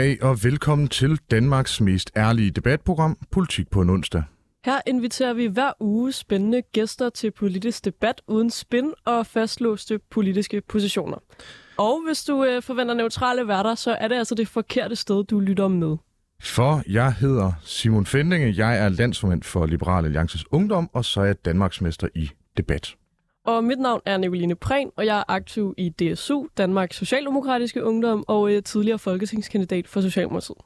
God dag og velkommen til Danmarks mest ærlige debatprogram, Politik på en onsdag. Her inviterer vi hver uge spændende gæster til politisk debat uden spin og fastlåste politiske positioner. Og hvis du øh, forventer neutrale værter, så er det altså det forkerte sted, du lytter med. For jeg hedder Simon Fendinge, jeg er landsformand for Liberale Alliances Ungdom, og så er jeg Danmarksmester i debat. Og mit navn er Nicoline Prehn, og jeg er aktiv i DSU, Danmarks Socialdemokratiske Ungdom, og er tidligere folketingskandidat for Socialdemokratiet.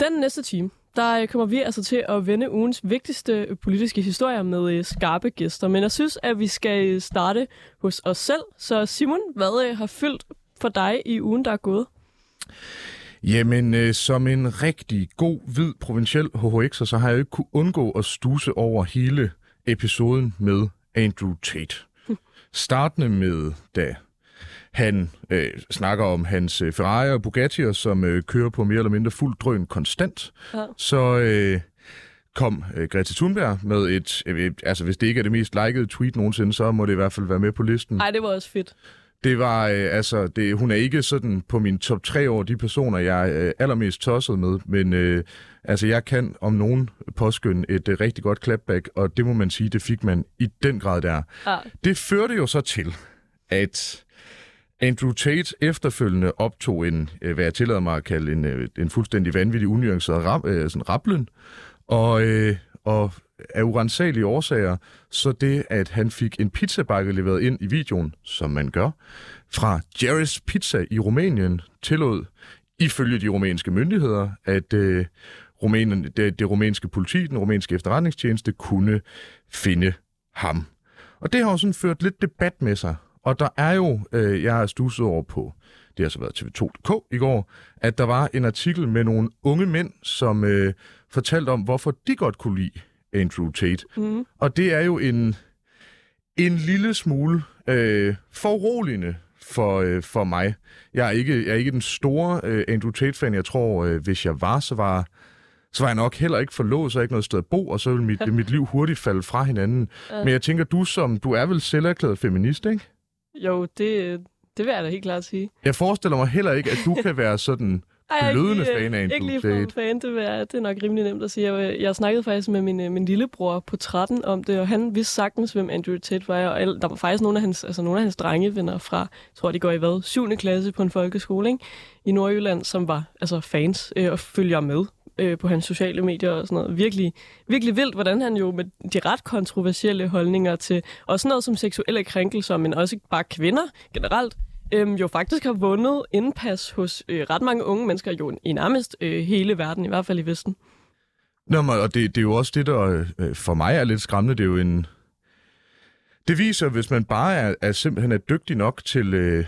Den næste time, der øh, kommer vi altså til at vende ugens vigtigste øh, politiske historier med skarpe gæster. Men jeg synes, at vi skal starte hos os selv. Så Simon, hvad har fyldt for dig i ugen, der er gået? Jamen, øh, som en rigtig god, hvid, provinciel HHX'er, så har jeg jo ikke kunne undgå at stuse over hele episoden med Andrew Tate. Startende med, da han øh, snakker om hans øh, Ferrari og Bugatti'er, som øh, kører på mere eller mindre fuld drøn konstant, ja. så øh, kom øh, Greta Thunberg med et, øh, altså hvis det ikke er det mest likede tweet nogensinde, så må det i hvert fald være med på listen. Nej, det var også fedt. Det var, øh, altså, det, hun er ikke sådan på min top 3 over de personer, jeg er øh, allermest tosset med, men øh, altså, jeg kan om nogen påskynde et øh, rigtig godt clapback, og det må man sige, det fik man i den grad der. Ja. Det førte jo så til, at Andrew Tate efterfølgende optog en, øh, hvad jeg tillader mig at kalde en, øh, en fuldstændig vanvittig, unuanceret rap, øh, sådan rapplen, og, øh, og af urensagelige årsager, så det, at han fik en pizzabakke leveret ind i videoen, som man gør, fra Jerry's Pizza i Rumænien, tillod ifølge de rumænske myndigheder, at øh, Rumænien, det, det rumænske politi, den rumænske efterretningstjeneste, kunne finde ham. Og det har jo sådan ført lidt debat med sig. Og der er jo, øh, jeg har stusset over på, det har så været TV2.dk i går, at der var en artikel med nogle unge mænd, som øh, fortalte om, hvorfor de godt kunne lide Andrew Tate. Mm. Og det er jo en, en lille smule øh, foruroligende for, øh, for mig. Jeg er ikke, jeg er ikke den store øh, Andrew Tate-fan. Jeg tror, øh, hvis jeg var, så var så var jeg nok heller ikke forlovet, så ikke noget sted at bo, og så ville mit, mit liv hurtigt falde fra hinanden. Uh. Men jeg tænker, du som du er vel selverklæret feminist, ikke? Jo, det, det vil jeg da helt klart sige. Jeg forestiller mig heller ikke, at du kan være sådan ej, glødende ikke, fan af en Ikke lige for fan, det, er, det er nok rimelig nemt at sige. Jeg, jeg snakkede faktisk med min, min lillebror på 13 om det, og han vidste sagtens, hvem Andrew Tate var. Og der var faktisk nogle af hans, altså nogle af hans drengevenner fra, jeg tror de går i hvad, 7. klasse på en folkeskole ikke? i Nordjylland, som var altså fans øh, og følger med øh, på hans sociale medier og sådan noget. Virkelig, virkelig vildt, hvordan han jo med de ret kontroversielle holdninger til også noget som seksuelle krænkelser, men også bare kvinder generelt, øhm, jo faktisk har vundet indpas hos øh, ret mange unge mennesker jo i nærmest øh, hele verden, i hvert fald i Vesten. Nå, og det, det er jo også det, der øh, for mig er lidt skræmmende. Det er jo en... Det viser, hvis man bare er, er simpelthen er dygtig nok til, øh,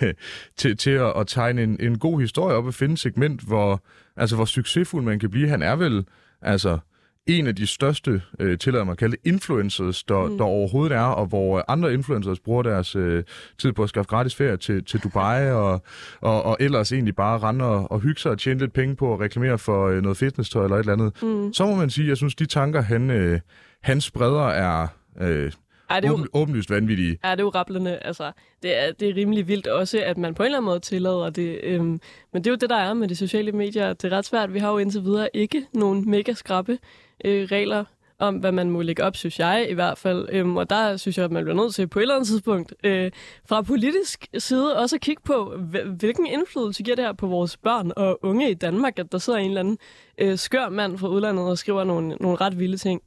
til, til at, at tegne en, en god historie op og finde et segment, hvor, altså, hvor succesfuld man kan blive. Han er vel altså en af de største, øh, tillader mig at kalde influencers, der, mm. der overhovedet er, og hvor andre influencers bruger deres øh, tid på at skaffe gratis ferie til, til Dubai, og, og, og ellers egentlig bare rende og, og hygge sig og tjene lidt penge på at reklamere for øh, noget fitness-tøj eller et eller andet. Mm. Så må man sige, jeg synes, de tanker, han, øh, han spreder, er... Øh, er det jo, åbenlyst vanvittige. Er det jo rapplende. Altså, det, er, det er rimelig vildt også, at man på en eller anden måde tillader det. Øhm, men det er jo det, der er med de sociale medier. Det er ret svært. Vi har jo indtil videre ikke nogen mega skrappe øh, regler om, hvad man må lægge op, synes jeg i hvert fald. Øhm, og der synes jeg, at man bliver nødt til på et eller andet tidspunkt øh, fra politisk side også at kigge på, hvilken indflydelse giver det her på vores børn og unge i Danmark, at der sidder en eller anden øh, skør mand fra udlandet og skriver nogle, nogle ret vilde ting.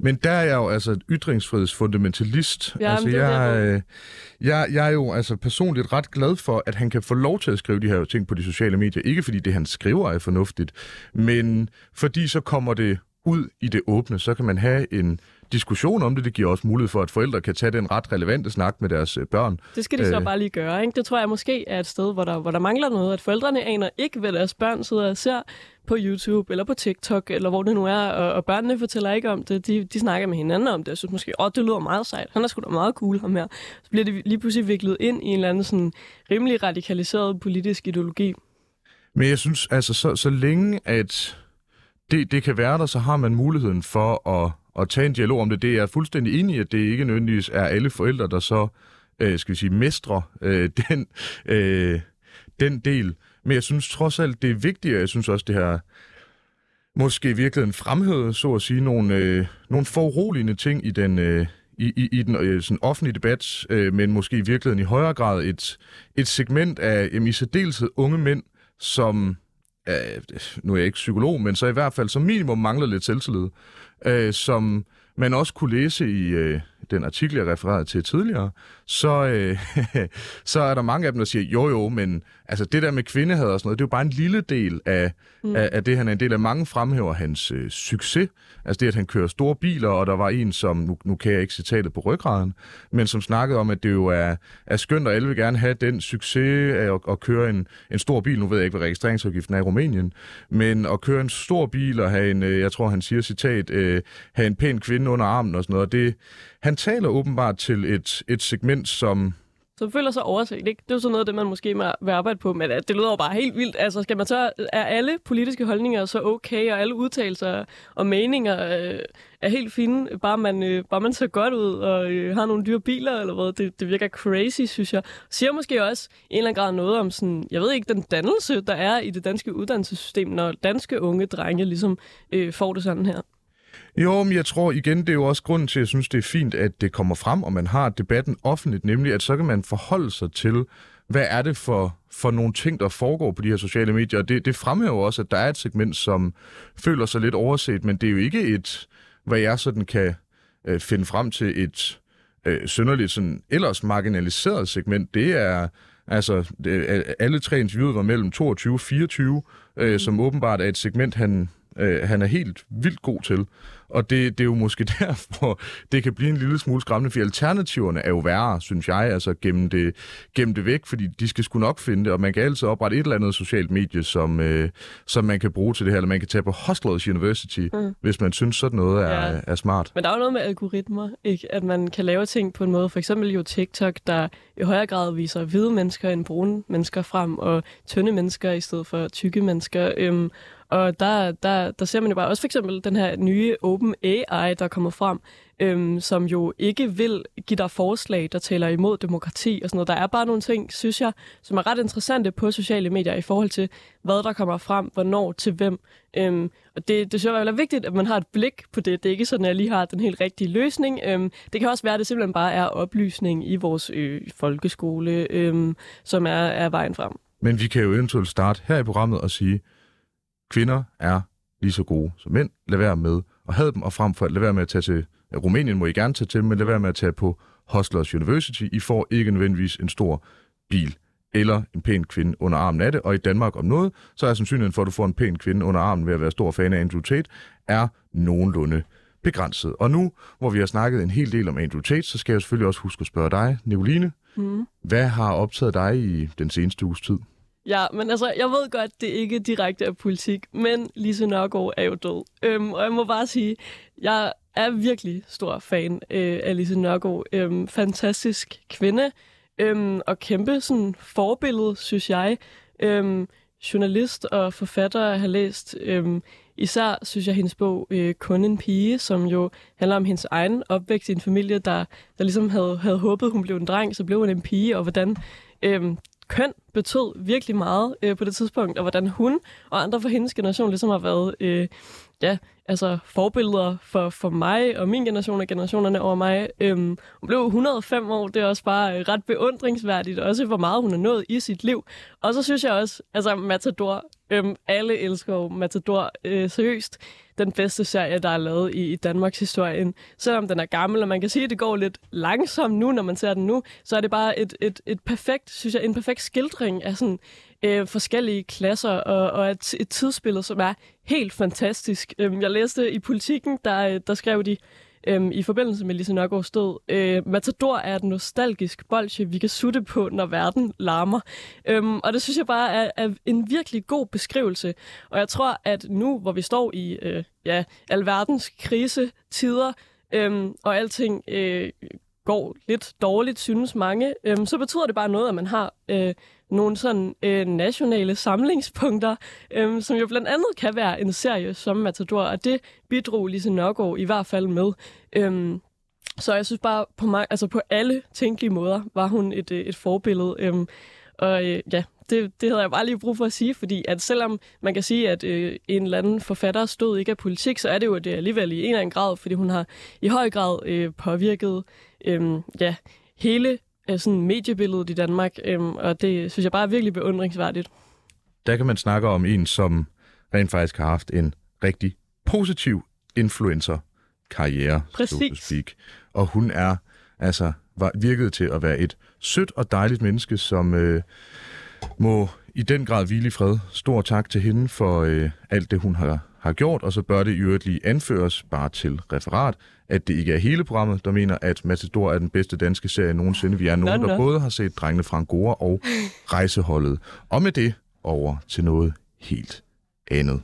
Men der er jeg jo altså et ytringsfrihedsfundamentalist. Ja, altså, jeg, øh, jeg, jeg er jo altså personligt ret glad for, at han kan få lov til at skrive de her ting på de sociale medier. Ikke fordi det, han skriver, er fornuftigt, men fordi så kommer det ud i det åbne. Så kan man have en diskussion om det. Det giver også mulighed for, at forældre kan tage den ret relevante snak med deres øh, børn. Det skal de så øh. bare lige gøre. Ikke? Det tror jeg måske er et sted, hvor der, hvor der mangler noget. At forældrene aner ikke, hvad deres børn sidder og ser på YouTube eller på TikTok, eller hvor det nu er, og, og børnene fortæller ikke om det. De, de snakker med hinanden om det, og synes måske, åh, det lyder meget sejt. Han er sgu da meget cool, ham her. Så bliver det lige pludselig viklet ind i en eller anden sådan rimelig radikaliseret politisk ideologi. Men jeg synes, altså, så, så længe at det, det kan være der, så har man muligheden for at, at tage en dialog om det. Det er jeg fuldstændig enig i, at det ikke nødvendigvis er alle forældre, der så, øh, skal vi sige, mestrer øh, den... Øh, den del. Men jeg synes trods alt, det er vigtigt, og jeg synes også, det her måske i virkeligheden fremhævet, så at sige, nogle, øh, nogle foruroligende ting i den, øh, i, i, i den øh, sådan offentlige debat, øh, men måske i virkeligheden i højere grad et, et segment af jamen, i særdeleshed unge mænd, som, øh, nu er jeg ikke psykolog, men så i hvert fald som minimum mangler lidt selvtillid, øh, som man også kunne læse i øh, den artikel, jeg refererede til tidligere, så, øh, så er der mange af dem, der siger, jo jo, men altså, det der med kvindehad og sådan noget, det er jo bare en lille del af, mm. af, af det, han er en del af. Mange fremhæver hans øh, succes, altså det, at han kører store biler, og der var en, som, nu, nu kan jeg ikke citatet på ryggraden, men som snakkede om, at det jo er, er skønt, og alle vil gerne have den succes af at, at køre en, en stor bil. Nu ved jeg ikke, hvad registreringsafgiften er i Rumænien, men at køre en stor bil og have en, øh, jeg tror, han siger citat, øh, have en pæn kvinde under armen og sådan noget, det, han taler åbenbart til et, et segment, som som føler sig overset, ikke? Det er jo sådan noget det, man måske vil arbejde på, men det lyder jo bare helt vildt. Altså, skal man så, er alle politiske holdninger så okay, og alle udtalelser og meninger øh, er helt fine, bare man, øh, bare man ser godt ud og øh, har nogle dyre biler eller hvad? Det, det virker crazy, synes jeg. Siger måske også i en eller anden grad noget om sådan, jeg ved ikke, den dannelse, der er i det danske uddannelsessystem, når danske unge drenge ligesom øh, får det sådan her. Jo, men jeg tror igen, det er jo også grunden til, at jeg synes, det er fint, at det kommer frem, og man har debatten offentligt, nemlig at så kan man forholde sig til, hvad er det for, for nogle ting, der foregår på de her sociale medier. Og det, det fremhæver også, at der er et segment, som føler sig lidt overset, men det er jo ikke et, hvad jeg sådan kan øh, finde frem til, et øh, synderligt sådan ellers marginaliseret segment. Det er altså, det, alle tre interviewer var mellem 22 og 24, øh, mm. som åbenbart er et segment, han øh, han er helt vildt god til. Og det, det er jo måske derfor, det kan blive en lille smule skræmmende, for alternativerne er jo værre, synes jeg, altså gennem det, gennem det væk, fordi de skal sgu nok finde det, og man kan altid oprette et eller andet socialt medie, som, øh, som man kan bruge til det her, eller man kan tage på Hustlers University, mm. hvis man synes, sådan noget er, ja. er smart. Men der er jo noget med algoritmer, ikke? at man kan lave ting på en måde, for eksempel jo TikTok, der i højere grad viser hvide mennesker end brune mennesker frem, og tynde mennesker i stedet for tykke mennesker. Øhm, og der, der, der ser man jo bare også for eksempel den her nye Open AI, der kommer frem, øhm, som jo ikke vil give dig forslag, der taler imod demokrati og sådan noget. Der er bare nogle ting, synes jeg, som er ret interessante på sociale medier i forhold til, hvad der kommer frem, hvornår, til hvem. Øhm, og det, det synes jeg er vigtigt, at man har et blik på det. Det er ikke sådan, at jeg lige har den helt rigtige løsning. Øhm, det kan også være, at det simpelthen bare er oplysning i vores øh, folkeskole, øhm, som er, er vejen frem. Men vi kan jo eventuelt starte her i programmet og sige, kvinder er lige så gode som mænd. Lad være med at have dem, og frem for at lad være med at tage til Rumænien, må I gerne tage til, men lad være med at tage på Hustlers University. I får ikke nødvendigvis en stor bil eller en pæn kvinde under armen af det. Og i Danmark om noget, så er sandsynligheden for, at du får en pæn kvinde under armen ved at være stor fan af Andrew Tate, er nogenlunde begrænset. Og nu, hvor vi har snakket en hel del om Andrew Tate, så skal jeg selvfølgelig også huske at spørge dig, Nicoline. Mm. Hvad har optaget dig i den seneste uges tid? Ja, men altså, jeg ved godt, det ikke direkte er politik, men Lise Nørgaard er jo død. Øhm, og jeg må bare sige, jeg er virkelig stor fan øh, af Lise Nørgaard. Øhm, fantastisk kvinde, øhm, og kæmpe sådan forbillede, synes jeg. Øhm, journalist og forfatter har læst. Øhm, især synes jeg hendes bog øh, Kun en pige, som jo handler om hendes egen opvækst i en familie, der, der ligesom havde, havde håbet, hun blev en dreng, så blev hun en pige, og hvordan øhm, køn betød virkelig meget øh, på det tidspunkt, og hvordan hun og andre fra hendes generation ligesom har været øh, ja, altså forbilleder for, for mig og min generation og generationerne over mig. Øhm, hun blev 105 år, det er også bare øh, ret beundringsværdigt, også hvor meget hun har nået i sit liv. Og så synes jeg også, altså Matador, øhm, alle elsker jo Matador øh, seriøst den bedste serie, der er lavet i, i Danmarks historie. Selvom den er gammel, og man kan sige, at det går lidt langsomt nu, når man ser den nu, så er det bare et, et, et perfekt, synes jeg, en perfekt skildring af sådan øh, forskellige klasser og, og et, et tidsbillede, som er helt fantastisk. Øh, jeg læste i Politiken, der, øh, der skrev de, øh, i forbindelse med Lise Nørgaards død. Øh, Matador er et nostalgisk bolsje, vi kan sutte på, når verden larmer. Øh, og det synes jeg bare er, er en virkelig god beskrivelse. Og jeg tror, at nu, hvor vi står i øh, ja, alverdens krisetider, øhm, og alting øh, går lidt dårligt, synes mange, øhm, så betyder det bare noget, at man har øh, nogle sådan øh, nationale samlingspunkter, øh, som jo blandt andet kan være en serie som Matador, og det bidrog Lise Nørgaard i hvert fald med. Øh, så jeg synes bare, på, mig, altså på alle tænkelige måder, var hun et, øh, et forbillede. Øh, og øh, ja, det, det havde jeg bare lige brug for at sige, fordi at selvom man kan sige, at øh, en eller anden forfatter stod ikke af politik, så er det jo det alligevel i en eller anden grad, fordi hun har i høj grad øh, påvirket øh, ja, hele øh, sådan mediebilledet i Danmark, øh, og det synes jeg bare er virkelig beundringsværdigt. Der kan man snakke om en, som rent faktisk har haft en rigtig positiv influencer-karriere, Præcis. so to speak. Og hun er altså var, virkede til at være et sødt og dejligt menneske, som øh, må i den grad hvile i fred. Stor tak til hende for øh, alt det, hun har, har gjort, og så bør det i øvrigt lige anføres bare til referat, at det ikke er hele programmet, der mener, at Matador er den bedste danske serie nogensinde. Vi er nogen, der både har set Drengene fra Angora og Rejseholdet. Og med det over til noget helt andet.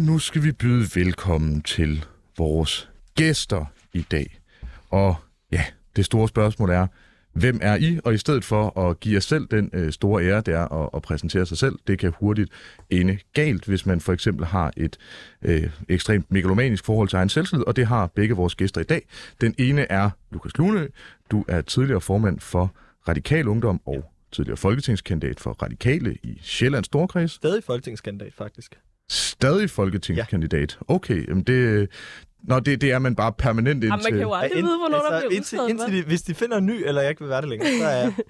Nu skal vi byde velkommen til vores gæster i dag. Og ja, det store spørgsmål er, hvem er I? Og i stedet for at give jer selv den øh, store ære, det er at, at præsentere sig selv, det kan hurtigt ende galt, hvis man for eksempel har et øh, ekstremt megalomanisk forhold til egen selvtillid, og det har begge vores gæster i dag. Den ene er Lukas Lune. Du er tidligere formand for Radikal Ungdom og tidligere folketingskandidat for Radikale i Sjællands Storkreds. Stadig folketingskandidat, faktisk. Stadig folketingskandidat. Okay, jamen det, nå, det, det er man bare permanent Jamen, man indtil... kan jo aldrig Ja, ind- vide, hvornår der bliver indtil, indtil de, Hvis de finder en ny, eller jeg ikke vil være det længere, så er.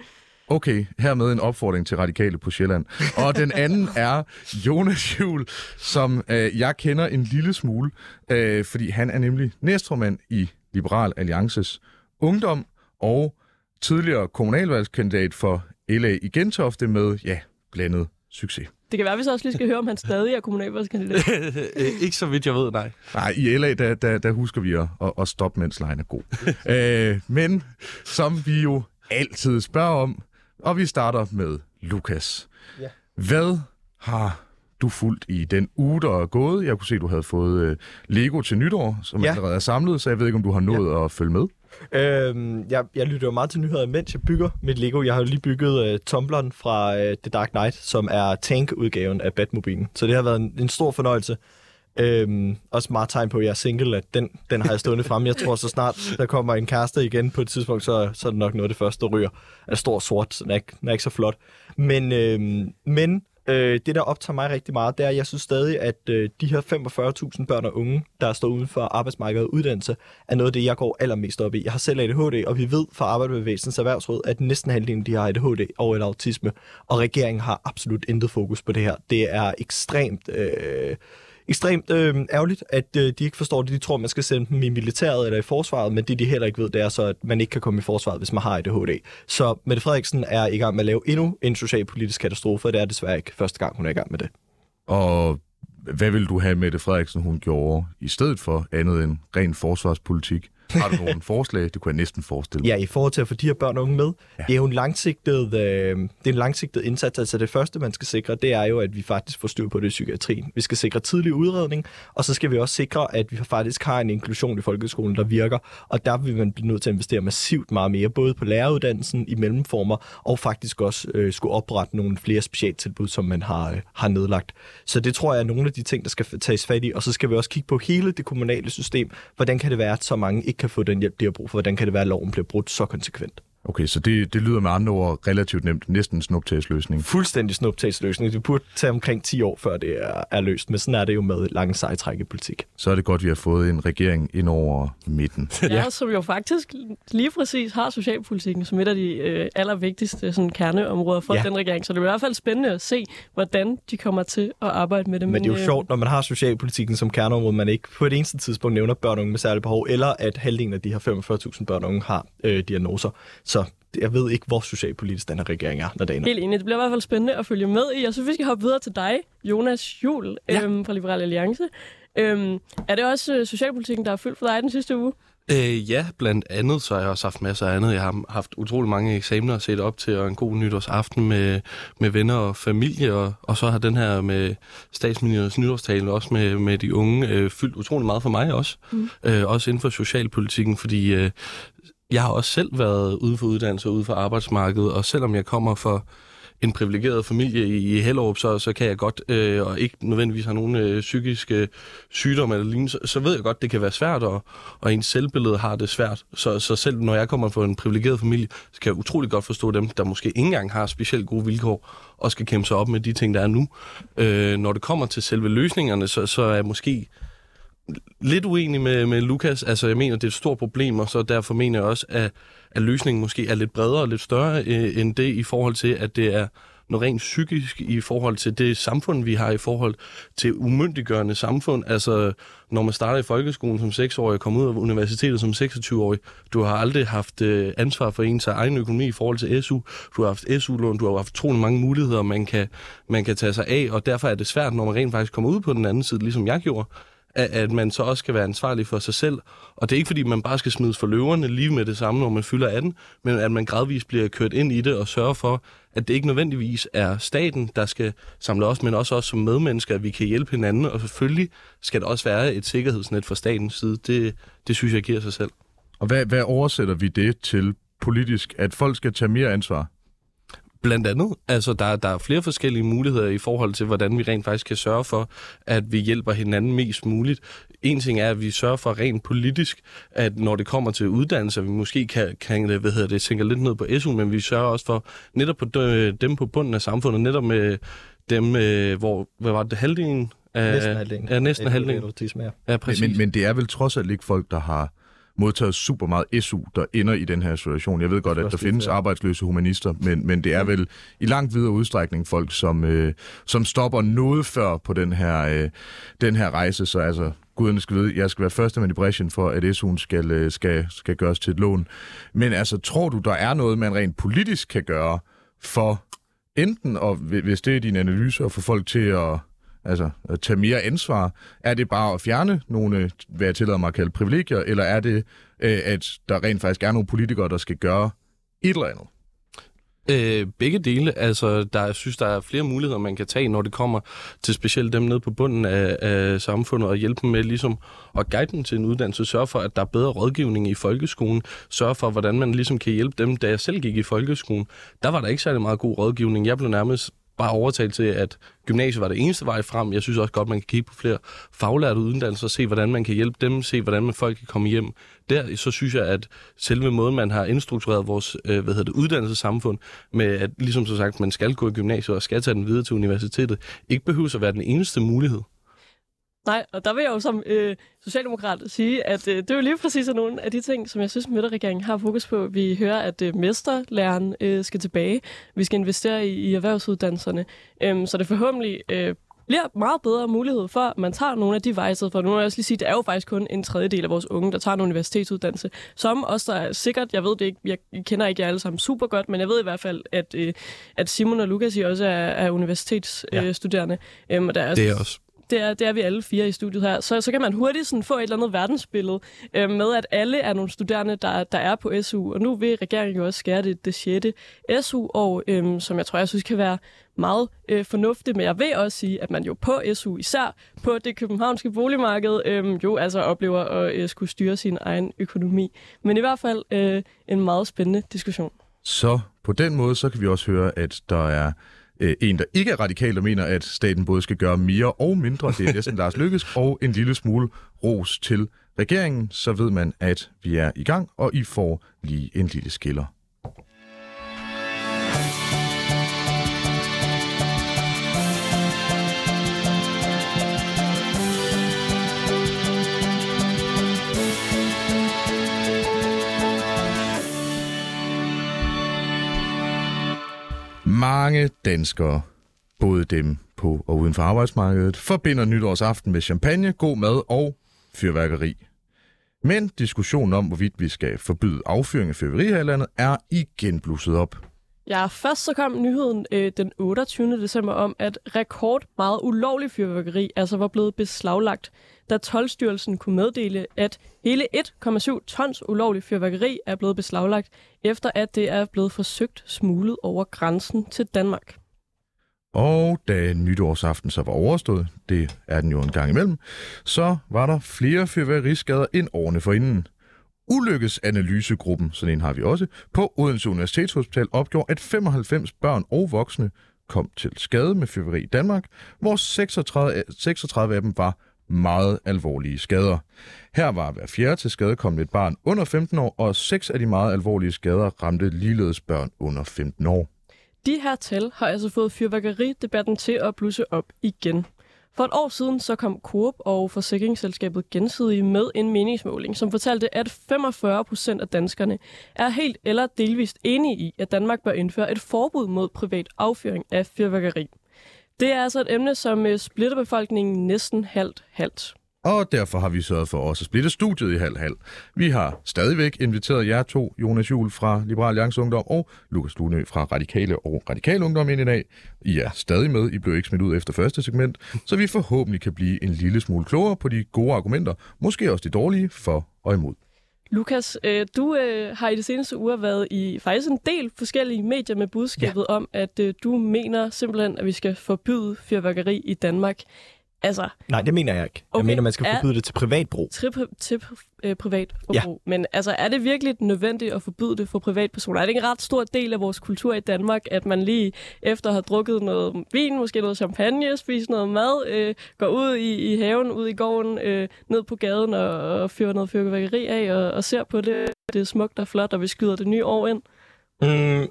Okay, hermed en opfordring til radikale på Sjælland. Og den anden er Jonas Juhl, som øh, jeg kender en lille smule, øh, fordi han er nemlig næstformand i Liberal Alliances Ungdom og tidligere kommunalvalgskandidat for LA i Gentofte med, ja, blandet succes. Det kan være, at vi så også lige skal høre, om han stadig er kommunalvalgskandidat. Øh, ikke så vidt jeg ved, nej. Nej, i LA, der, der, der husker vi at, at, at stoppe, mens lejen er god. øh, men som vi jo altid spørger om, og vi starter med Lukas. Ja. Hvad har du fulgt i den uge, der er gået? Jeg kunne se, at du havde fået øh, Lego til nytår, som Ja. allerede er samlet, så jeg ved ikke, om du har nået ja. at følge med. Øhm, jeg, jeg lytter jo meget til nyheder, mens jeg bygger mit Lego. Jeg har jo lige bygget øh, tumbleren fra øh, The Dark Knight, som er tank-udgaven af Batmobilen. Så det har været en, en stor fornøjelse. Øhm, også meget tegn på, at jeg er single, at den, den har jeg stående fremme. Jeg tror, så snart der kommer en kæreste igen på et tidspunkt, så, så er det nok noget af det første, der ryger. Er stor sort, så den er ikke, den er ikke så flot. Men, øhm, men øh, det, der optager mig rigtig meget, det er, at jeg synes stadig, at øh, de her 45.000 børn og unge, der står uden for arbejdsmarkedet og uddannelse, er noget af det, jeg går allermest op i. Jeg har selv ADHD, og vi ved fra Arbejderbevægelsens Erhvervsråd, at næsten halvdelen de har ADHD og eller autisme, og regeringen har absolut intet fokus på det her. Det er ekstremt... Øh, ekstremt øh, ærgerligt, at øh, de ikke forstår det. De tror, man skal sende dem i militæret eller i forsvaret, men det de heller ikke ved, det er så, at man ikke kan komme i forsvaret, hvis man har ADHD. Så Mette Frederiksen er i gang med at lave endnu en socialpolitisk katastrofe, og det er desværre ikke første gang, hun er i gang med det. Og hvad vil du have Mette Frederiksen, hun gjorde i stedet for andet end ren forsvarspolitik? Har du nogle forslag? Det kunne jeg næsten forestille mig. Ja, i forhold til at få de her børn og unge med. Ja. Det er jo en langsigtet, øh, det er en langsigtet indsats. Altså det første, man skal sikre, det er jo, at vi faktisk får styr på det i psykiatrien. Vi skal sikre tidlig udredning, og så skal vi også sikre, at vi faktisk har en inklusion i folkeskolen, der virker. Og der vil man blive nødt til at investere massivt meget mere, både på læreruddannelsen i mellemformer, og faktisk også øh, skulle oprette nogle flere specialtilbud, som man har, øh, har nedlagt. Så det tror jeg er nogle af de ting, der skal tages fat i. Og så skal vi også kigge på hele det kommunale system. Hvordan kan det være, at så mange ikke kan få den hjælp, de har brug for? Hvordan kan det være, at loven bliver brudt så konsekvent? Okay, så det, det lyder med andre ord relativt nemt. Næsten en snuptagsløsning. Fuldstændig snuptagsløsning. Det burde tage omkring 10 år, før det er, er løst. Men sådan er det jo med lange sejtræk i politik. Så er det godt, at vi har fået en regering ind over midten. Ja, som jo faktisk lige præcis har socialpolitikken som et af de øh, allervigtigste sådan, kerneområder for ja. Ja. den regering. Så det er i hvert fald spændende at se, hvordan de kommer til at arbejde med det. Men, Men det er jo øh, sjovt, når man har socialpolitikken som kerneområde, man ikke på et eneste tidspunkt nævner børn og unge med særlige behov, eller at halvdelen af de her 45.000 børn og unge har øh, diagnoser. Så jeg ved ikke, hvor socialpolitisk den her regering er, når det ender. Helt enig. Det bliver i hvert fald spændende at følge med i. Jeg synes, vi skal hoppe videre til dig, Jonas Jul Ja. øhm, fra Liberal Alliance. Øhm, er det også øh, socialpolitikken, der er fyldt for dig den sidste uge? Øh, ja, blandt andet, så har jeg også haft masser af andet. Jeg har haft utrolig mange eksamener at sætte op til, og en god nytårsaften med, med venner og familie, og, og så har den her med statsministerens nytårstale også med, med de unge øh, fyldt utrolig meget for mig også. Mm. Øh, også inden for socialpolitikken, fordi øh, jeg har også selv været ude for uddannelse og ude for arbejdsmarkedet, og selvom jeg kommer fra en privilegeret familie i, i Hellerup, så, så kan jeg godt, øh, og ikke nødvendigvis har nogen øh, psykiske sygdomme eller lignende, så, så ved jeg godt, det kan være svært, og, og ens selvbillede har det svært. Så, så selv når jeg kommer fra en privilegeret familie, så kan jeg utrolig godt forstå dem, der måske ikke engang har specielt gode vilkår, og skal kæmpe sig op med de ting, der er nu. Øh, når det kommer til selve løsningerne, så, så er jeg måske lidt uenig med, med Lukas. Altså, jeg mener, det er et stort problem, og så derfor mener jeg også, at, at løsningen måske er lidt bredere og lidt større øh, end det i forhold til, at det er noget rent psykisk i forhold til det samfund, vi har i forhold til umyndiggørende samfund. Altså, når man starter i folkeskolen som 6-årig og kommer ud af universitetet som 26-årig, du har aldrig haft øh, ansvar for ens egen økonomi i forhold til SU. Du har haft SU-lån, du har haft utrolig mange muligheder, man kan, man kan tage sig af, og derfor er det svært, når man rent faktisk kommer ud på den anden side, ligesom jeg gjorde, at, at man så også skal være ansvarlig for sig selv. Og det er ikke fordi, man bare skal smides for løverne lige med det samme, når man fylder 18, men at man gradvist bliver kørt ind i det og sørger for, at det ikke nødvendigvis er staten, der skal samle os, men også os som medmennesker, at vi kan hjælpe hinanden. Og selvfølgelig skal der også være et sikkerhedsnet fra statens side. Det, det synes jeg giver sig selv. Og hvad, hvad oversætter vi det til politisk? At folk skal tage mere ansvar? Blandt andet. Altså, der, der er flere forskellige muligheder i forhold til, hvordan vi rent faktisk kan sørge for, at vi hjælper hinanden mest muligt. En ting er, at vi sørger for rent politisk, at når det kommer til uddannelse, vi måske kan, kan hvad hedder det, tænke lidt ned på SU, men vi sørger også for netop på dem på bunden af samfundet, netop med dem, øh, hvor, hvad var det, halvdelen? Af, næsten halvdelen. Ja, næsten halvdelen. Ja, præcis. Men, men det er vel trods alt ikke folk, der har modtaget super meget SU, der ender i den her situation. Jeg ved godt, at der findes arbejdsløse humanister, men, men det er vel i langt videre udstrækning folk, som, øh, som stopper noget før på den her, øh, den her rejse. Så altså, guderne skal vide, jeg skal være første med i bræschen for, at SU'en skal, øh, skal, skal gøres til et lån. Men altså, tror du, der er noget, man rent politisk kan gøre for enten, og hvis det er din analyse, at få folk til at Altså at tage mere ansvar. Er det bare at fjerne nogle, hvad jeg tillader mig at kalde privilegier, eller er det, øh, at der rent faktisk er nogle politikere, der skal gøre et eller andet? Øh, begge dele. Altså, der, jeg synes, der er flere muligheder, man kan tage, når det kommer til specielt dem nede på bunden af, af samfundet, og hjælpe dem med ligesom at guide dem til en uddannelse, sørge for, at der er bedre rådgivning i folkeskolen, sørge for, hvordan man ligesom kan hjælpe dem. Da jeg selv gik i folkeskolen, der var der ikke særlig meget god rådgivning. Jeg blev nærmest bare overtalt til, at gymnasiet var det eneste vej frem. Jeg synes også godt, man kan kigge på flere faglærte uddannelser, og se hvordan man kan hjælpe dem, se hvordan man folk kan komme hjem. Der så synes jeg, at selve måden, man har indstruktureret vores øh, hvad hedder det, uddannelsessamfund, med at ligesom så sagt, man skal gå i gymnasiet og skal tage den videre til universitetet, ikke behøver at være den eneste mulighed. Nej, og der vil jeg jo som øh, socialdemokrat sige, at øh, det er jo lige præcis nogle af de ting, som jeg synes, Møtterregeringen har fokus på. Vi hører, at øh, mesterlæren øh, skal tilbage. Vi skal investere i, i erhvervsuddannelserne, øh, så det forhåbentlig øh, bliver meget bedre mulighed for, at man tager nogle af de veje, for nu vil jeg også lige sige, at det er jo faktisk kun en tredjedel af vores unge, der tager en universitetsuddannelse. Som også der er sikkert, jeg ved det ikke, jeg kender ikke jer alle sammen super godt, men jeg ved i hvert fald, at, øh, at Simon og Lukas I også er, er universitetsstuderende. Ja. Øhm, og der er, det er også det er, det er vi alle fire i studiet her, så, så kan man hurtigt sådan få et eller andet verdensbillede øh, med, at alle er nogle studerende, der, der er på SU. Og nu vil regeringen jo også skære det, det 6. SU-år, øh, som jeg tror, jeg synes kan være meget øh, fornuftigt. Men jeg vil også sige, at man jo på SU, især på det københavnske boligmarked, øh, jo altså oplever at øh, skulle styre sin egen økonomi. Men i hvert fald øh, en meget spændende diskussion. Så på den måde, så kan vi også høre, at der er øh, en, der ikke er radikal og mener, at staten både skal gøre mere og mindre. Det er næsten Lars Lykkes, og en lille smule ros til regeringen. Så ved man, at vi er i gang, og I får lige en lille skiller. Mange danskere, både dem på og uden for arbejdsmarkedet, forbinder nytårsaften med champagne, god mad og fyrværkeri. Men diskussionen om, hvorvidt vi skal forbyde affyring af fyrværkeri her i landet, er igen blusset op. Ja, først så kom nyheden øh, den 28. december om, at rekord meget ulovlig fyrværkeri altså var blevet beslaglagt, da Tolstyrelsen kunne meddele, at hele 1,7 tons ulovlig fyrværkeri er blevet beslaglagt, efter at det er blevet forsøgt smuglet over grænsen til Danmark. Og da nytårsaften så var overstået, det er den jo en gang imellem, så var der flere fyrværkeriskader end årene forinden. Ulykkesanalysegruppen, sådan en har vi også, på Odense Universitetshospital opgjorde, at 95 børn og voksne kom til skade med fyrværkeri i Danmark, hvor 36, 36 af dem var meget alvorlige skader. Her var hver fjerde til skade kommet et barn under 15 år, og seks af de meget alvorlige skader ramte ligeledes børn under 15 år. De her tal har altså fået fyrværkeridebatten til at blusse op igen. For et år siden så kom Coop og forsikringsselskabet Gensidige med en meningsmåling, som fortalte, at 45 procent af danskerne er helt eller delvist enige i, at Danmark bør indføre et forbud mod privat affyring af fyrværkeri. Det er altså et emne, som øh, splitter befolkningen næsten halvt-halvt. Og derfor har vi sørget for også at splitte studiet i halv-halv. Vi har stadigvæk inviteret jer to, Jonas Juhl fra Liberal Alliance Ungdom og Lukas Lune fra Radikale og Radikale Ungdom ind i dag. I er stadig med, I blev ikke smidt ud efter første segment, så vi forhåbentlig kan blive en lille smule klogere på de gode argumenter, måske også de dårlige, for og imod. Lukas, øh, du øh, har i de seneste uger været i faktisk en del forskellige medier med budskabet ja. om, at øh, du mener simpelthen, at vi skal forbyde fyrværkeri i Danmark. Altså, Nej, det mener jeg ikke. Okay, Jeg mener, man skal er- forbyde det til privat brug. til, pri- til øh, privat forbrug. Men altså, er det virkelig nødvendigt at forbyde det for privatpersoner? Er det ikke en ret stor del af vores kultur i Danmark, at man lige efter at have drukket noget vin, måske noget champagne, spist noget mad, øh, går ud i, i haven, ud i gården, øh, ned på gaden og, og fyrer noget fyrværkeri af og, og ser på det. Det er smukt og flot, og vi skyder det nye år ind. Mm,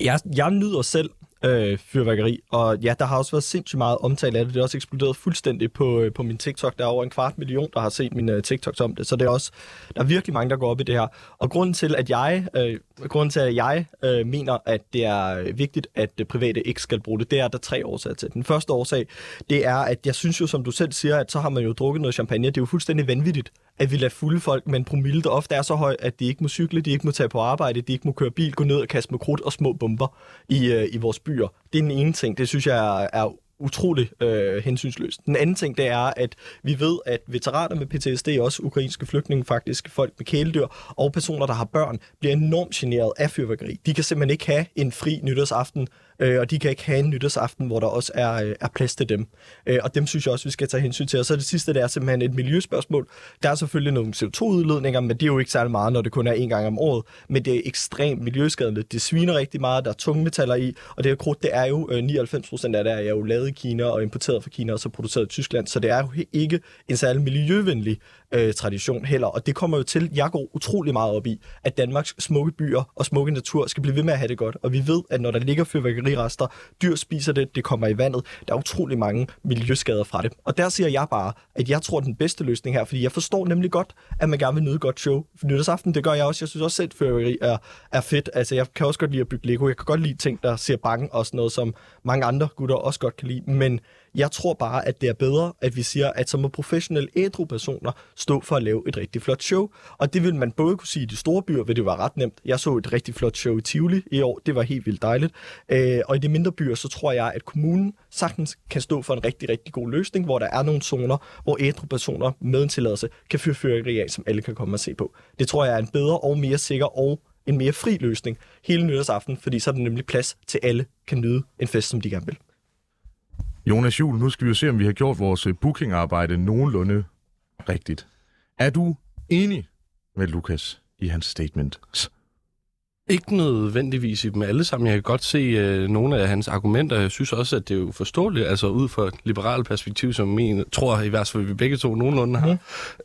jeg, jeg nyder selv øh, fyrværkeri, og ja, der har også været sindssygt meget omtale af det. Det er også eksploderet fuldstændig på, øh, på min TikTok. Der er over en kvart million, der har set mine øh, TikToks om det, så det er også, der er virkelig mange, der går op i det her. Og grunden til, at jeg, øh, grunden til, at jeg øh, mener, at det er øh, vigtigt, at det private ikke skal bruge det, det er, at der er tre årsager til. Den første årsag, det er, at jeg synes jo, som du selv siger, at så har man jo drukket noget champagne. Det er jo fuldstændig vanvittigt, at vi lader fulde folk med en promille, der ofte er så høj, at de ikke må cykle, de ikke må tage på arbejde, de ikke må køre bil, gå ned og kaste med krudt og små bomber i, øh, i vores byer. Det er den ene ting. Det synes jeg er, er utrolig øh, hensynsløst. Den anden ting, det er, at vi ved, at veteraner med PTSD, også ukrainske flygtninge faktisk, folk med kæledyr og personer, der har børn, bliver enormt generet af fyrværkeri. De kan simpelthen ikke have en fri nytårsaften, øh, og de kan ikke have en nytårsaften, hvor der også er, øh, er plads til dem. Øh, og dem synes jeg også, vi skal tage hensyn til. Og så det sidste, det er simpelthen et miljøspørgsmål. Der er selvfølgelig nogle CO2-udledninger, men det er jo ikke særlig meget, når det kun er en gang om året. Men det er ekstremt miljøskadeligt. Det sviner rigtig meget, der er tungmetaller i, og det her krudt, det er jo øh, 99 procent af det er jo lavet i Kina og importeret fra Kina og så produceret i Tyskland. Så det er jo ikke en særlig miljøvenlig øh, tradition heller. Og det kommer jo til, jeg går utrolig meget op i, at Danmarks smukke byer og smukke natur skal blive ved med at have det godt. Og vi ved, at når der ligger fyrværkerirester, dyr spiser det, det kommer i vandet. Der er utrolig mange miljøskader fra det. Og der siger jeg bare, at jeg tror, den bedste løsning her, fordi jeg forstår nemlig godt, at man gerne vil nyde godt show. For nytårsaften, det gør jeg også. Jeg synes også selv, at fyrværkeri er, er fedt. Altså, jeg kan også godt lide at bygge Lego. Jeg kan godt lide ting, der ser bange og sådan noget, som mange andre gutter også godt kan lide. Men jeg tror bare, at det er bedre, at vi siger, at så må professionelle ædru personer stå for at lave et rigtig flot show. Og det vil man både kunne sige i de store byer, hvor det var ret nemt. Jeg så et rigtig flot show i Tivoli i år. Det var helt vildt dejligt. Øh, og i de mindre byer, så tror jeg, at kommunen sagtens kan stå for en rigtig, rigtig god løsning, hvor der er nogle zoner, hvor ædru personer med en tilladelse kan fyre fyrværkeri af, som alle kan komme og se på. Det tror jeg er en bedre og mere sikker og en mere fri løsning hele nytårsaften, fordi så er der nemlig plads til alle kan nyde en fest, som de gerne vil. Jonas Jul, nu skal vi jo se, om vi har gjort vores øh, bookingarbejde nogenlunde rigtigt. Er du enig med Lukas i hans statement? Ikke nødvendigvis i dem alle sammen. Jeg kan godt se øh, nogle af hans argumenter. Jeg synes også, at det er jo forståeligt, altså ud fra et liberalt perspektiv, som min, tror i hvert fald, vi begge to nogenlunde har,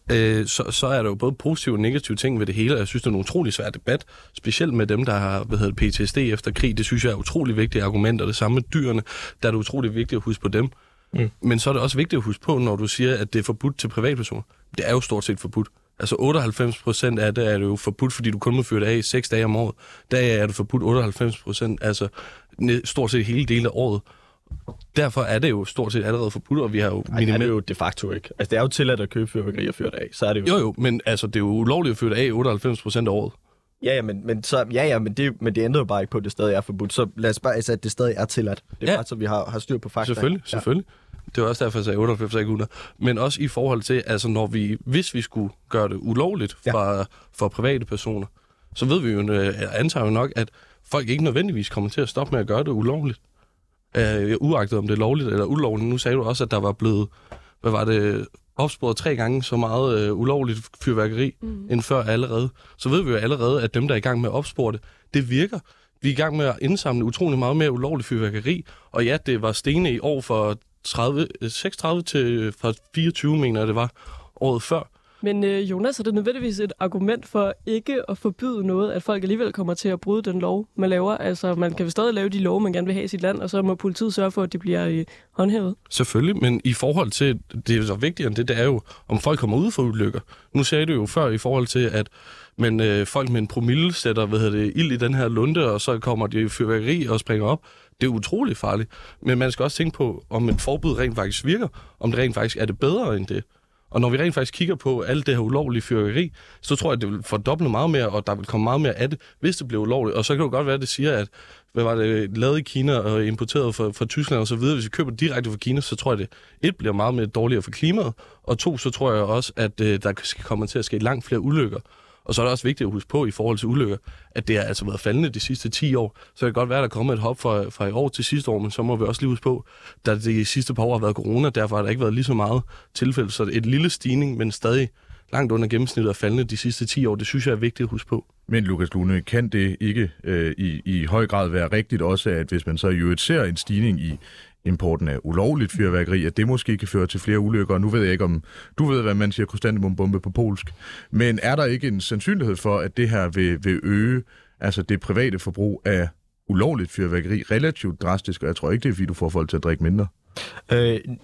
mm. øh, så, så er der jo både positive og negative ting ved det hele, og jeg synes, det er en utrolig svær debat, specielt med dem, der har hvad hedder, PTSD efter krig. Det synes jeg er utrolig vigtige argumenter. Det samme med dyrene, der er det utrolig vigtigt at huske på dem. Mm. Men så er det også vigtigt at huske på, når du siger, at det er forbudt til privatpersoner. Det er jo stort set forbudt. Altså 98 procent af det er det jo forbudt, fordi du kun må fyre det af i 6 dage om året. Der er det forbudt 98 procent, altså stort set hele dele af året. Derfor er det jo stort set allerede forbudt, og vi har jo Ej, det er det jo de facto ikke. Altså, det er jo tilladt at købe fyrværkeri og fyre det af. Så er det jo... Jo jo, men altså, det er jo ulovligt at fyre det af 98 procent af året. Ja, ja, men, men, så, ja, ja, men, det, men det ændrer jo bare ikke på, at det stadig er forbudt. Så lad os bare altså, at det stadig er tilladt. Det er Ja. ja. bare, så vi har, har styr på fakta. Selvfølgelig, selvfølgelig. Det var også derfor, jeg sagde 98, ikke 100. Men også i forhold til, altså når vi, hvis vi skulle gøre det ulovligt Ja. for, for private personer, så ved vi jo, øh, antager jo nok, at folk ikke nødvendigvis kommer til at stoppe med at gøre det ulovligt. Uh, uagtet om det er lovligt eller ulovligt. Nu sagde du også, at der var blevet, hvad var det, opsporet tre gange så meget øh, ulovligt fyrværkeri mm. end før allerede. Så ved vi jo allerede, at dem, der er i gang med at opspore det, det virker. Vi er i gang med at indsamle utrolig meget mere ulovligt fyrværkeri, og ja, det var stene i år fra 30, 36 til fra 24, mener jeg det var, året før. Men øh, Jonas, er det nødvendigvis et argument for ikke at forbyde noget, at folk alligevel kommer til at bryde den lov, man laver? Altså, man kan jo stadig lave de love, man gerne vil have i sit land, og så må politiet sørge for, at de bliver øh, håndhævet. Selvfølgelig, men i forhold til, det er så vigtigere end det, det er jo, om folk kommer ud for ulykker. Nu sagde du jo før i forhold til, at men øh, folk med en promille sætter hvad hedder det, ild i den her lunde, og så kommer de i fyrværkeri og springer op. Det er utrolig farligt. Men man skal også tænke på, om et forbud rent faktisk virker, om det rent faktisk er det bedre end det. Og når vi rent faktisk kigger på alt det her ulovlige fyrværkeri, så tror jeg, at det vil fordoble meget mere, og der vil komme meget mere af det, hvis det bliver ulovligt. Og så kan det godt være, at det siger, at hvad var det, lavet i Kina og importeret fra, fra Tyskland og så videre. Hvis vi køber direkte fra Kina, så tror jeg, at det et bliver meget mere dårligere for klimaet, og to, så tror jeg også, at øh, der skal komme til at ske langt flere ulykker. Og så er det også vigtigt at huske på i forhold til ulykker, at det har altså været faldende de sidste 10 år. Så det kan godt være, at der kommer et hop fra, fra i år til sidste år, men så må vi også lige huske på, at de sidste par år har været corona, derfor har der ikke været lige så meget tilfælde. Så et lille stigning, men stadig langt under gennemsnittet af faldende de sidste 10 år. Det synes jeg er vigtigt at huske på. Men Lukas Lune, kan det ikke øh, i, i høj grad være rigtigt også, at hvis man så i øvrigt ser en stigning i importen af ulovligt fyrværkeri, at det måske kan føre til flere ulykker. nu ved jeg ikke, om du ved, hvad man siger krystantemumbombe på polsk. Men er der ikke en sandsynlighed for, at det her vil, vil øge altså det private forbrug af ulovligt fyrværkeri relativt drastisk, og jeg tror ikke, det er, fordi du får folk til at drikke mindre. Øh,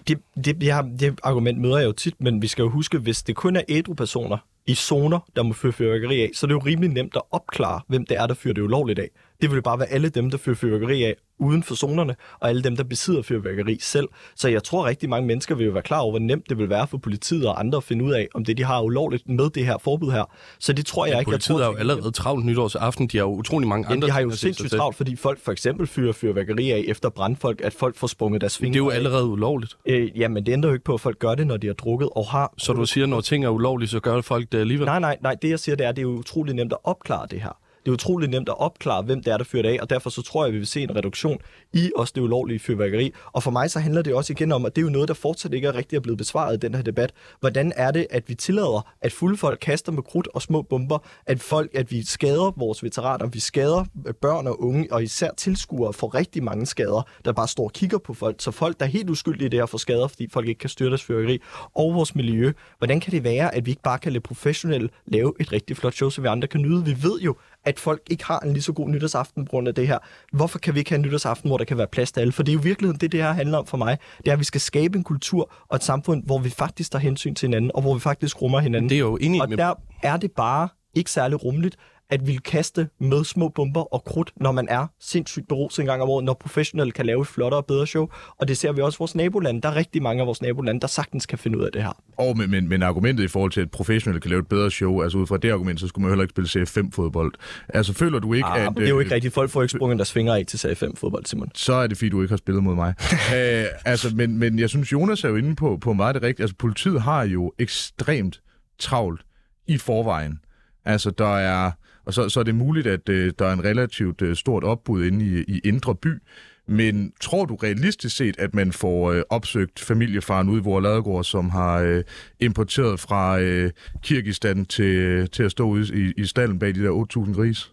det, det, det, det argument møder jeg jo tit, men vi skal jo huske, hvis det kun er ædru personer i zoner, der må fyre fyrværkeri af, så er det jo rimelig nemt at opklare, hvem det er, der fyrer det ulovligt af. Det vil jo bare være alle dem, der fyrer fyrværkeri af uden for zonerne, og alle dem, der besidder fyrværkeri selv. Så jeg tror rigtig mange mennesker vil jo være klar over, hvor nemt det vil være for politiet og andre at finde ud af, om det de har ulovligt med det her forbud her. Så det tror jeg ja, ikke. Politiet jeg tror, er jo allerede travlt nytårsaften. De har jo utrolig mange ja, andre de har jo sindssygt travlt, fordi folk for eksempel fyrer fyrværkeri af efter brandfolk, at folk får sprunget deres fingre Det er jo allerede ulovligt. Øh, ja, men det ændrer jo ikke på, at folk gør det, når de har drukket og har... Så du siger, når ting er ulovlige, så gør folk det alligevel? Nej, nej, nej. Det jeg siger, det er, at det er utrolig nemt at opklare det her. Det er utroligt nemt at opklare, hvem det er, der fyrer det af, og derfor så tror jeg, at vi vil se en reduktion i også det ulovlige fyrværkeri. Og for mig så handler det også igen om, at det er jo noget, der fortsat ikke er rigtig er blevet besvaret i den her debat. Hvordan er det, at vi tillader, at fulde folk kaster med krudt og små bomber, at folk, at vi skader vores veteraner, vi skader øh, børn og unge, og især tilskuere får rigtig mange skader, der bare står og kigger på folk. Så folk, der er helt uskyldige i det her, får skader, fordi folk ikke kan styre deres fyrværkeri og vores miljø. Hvordan kan det være, at vi ikke bare kan lade professionelle lave et rigtig flot show, så vi andre kan nyde? Vi ved jo, at folk ikke har en lige så god nytårsaften på grund af det her. Hvorfor kan vi ikke have en nytårsaften, hvor der kan være plads til alle? For det er jo virkeligheden det, det her handler om for mig. Det er, at vi skal skabe en kultur og et samfund, hvor vi faktisk tager hensyn til hinanden, og hvor vi faktisk rummer hinanden. Det er jo enig og med... der er det bare ikke særlig rummeligt, at ville kaste med små bomber og krudt, når man er sindssygt beruset en gang om året, når professionelle kan lave et flottere og bedre show. Og det ser vi også i vores nabolande. Der er rigtig mange af vores nabolande, der sagtens kan finde ud af det her. Og men, men, men argumentet i forhold til, at professionelle kan lave et bedre show, altså ud fra det argument, så skulle man heller ikke spille CF5-fodbold. Altså føler du ikke, ah, at... det er jo ikke rigtigt. Folk får ikke sprunget deres fingre af til CF5-fodbold, Simon. Så er det, fordi du ikke har spillet mod mig. Æ, altså, men, men jeg synes, Jonas er jo inde på, på meget det rigtige. Altså, politiet har jo ekstremt travlt i forvejen. Altså, der er og så, så er det muligt, at øh, der er en relativt øh, stort opbud inde i, i Indre By. Men tror du realistisk set, at man får øh, opsøgt familiefaren ude i vores ladegård, som har øh, importeret fra øh, Kirgistan til, øh, til at stå ude i, i stallen bag de der 8.000 gris?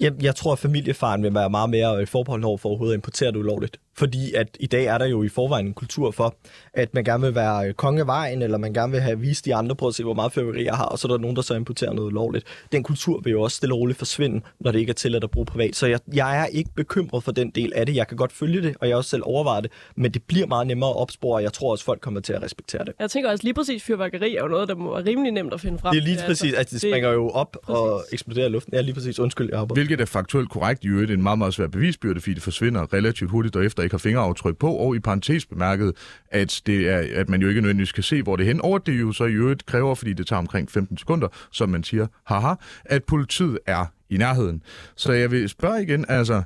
Jeg, jeg tror, at familiefaren vil være meget mere øh, i forbeholden over for overhovedet at importere det ulovligt. Fordi at i dag er der jo i forvejen en kultur for, at man gerne vil være øh, konge af vejen, eller man gerne vil have vist de andre på at se, hvor meget fyrværkeri jeg har, og så er der nogen, der så importerer noget ulovligt. Den kultur vil jo også stille og roligt forsvinde, når det ikke er til at bruge privat. Så jeg, jeg er ikke bekymret for den del af det. Jeg kan godt følge det, og jeg også selv overvejer det, men det bliver meget nemmere at opspore, og jeg tror også, folk kommer til at respektere det. Jeg tænker også lige præcis, fyrværkeri er jo noget, der må være rimelig nemt at finde frem. Det er lige præcis, altså, altså det springer jo op præcis. og eksploderer i luften. Ja, lige præcis. Undskyld, jeg har Hvilket er faktuelt korrekt i øvrigt en meget, meget svær bevisbyrde, fordi det forsvinder relativt hurtigt, og efter ikke har fingeraftryk på, og i parentes bemærket, at, det er, at man jo ikke nødvendigvis kan se, hvor det er hen, og det jo så i øvrigt kræver, fordi det tager omkring 15 sekunder, som man siger, haha, at politiet er i nærheden. Så jeg vil spørge igen, altså,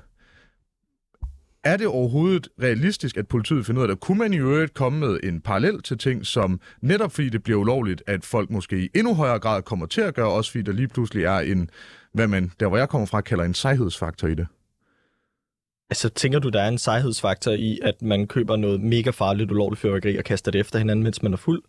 er det overhovedet realistisk, at politiet finder ud af det? Kunne man i øvrigt komme med en parallel til ting, som netop fordi det bliver ulovligt, at folk måske i endnu højere grad kommer til at gøre, også fordi der lige pludselig er en, hvad man, der hvor jeg kommer fra, kalder en sejhedsfaktor i det? Altså, tænker du, der er en sejhedsfaktor i, at man køber noget mega farligt ulovligt fyrværkeri og kaster det efter hinanden, mens man er fuld?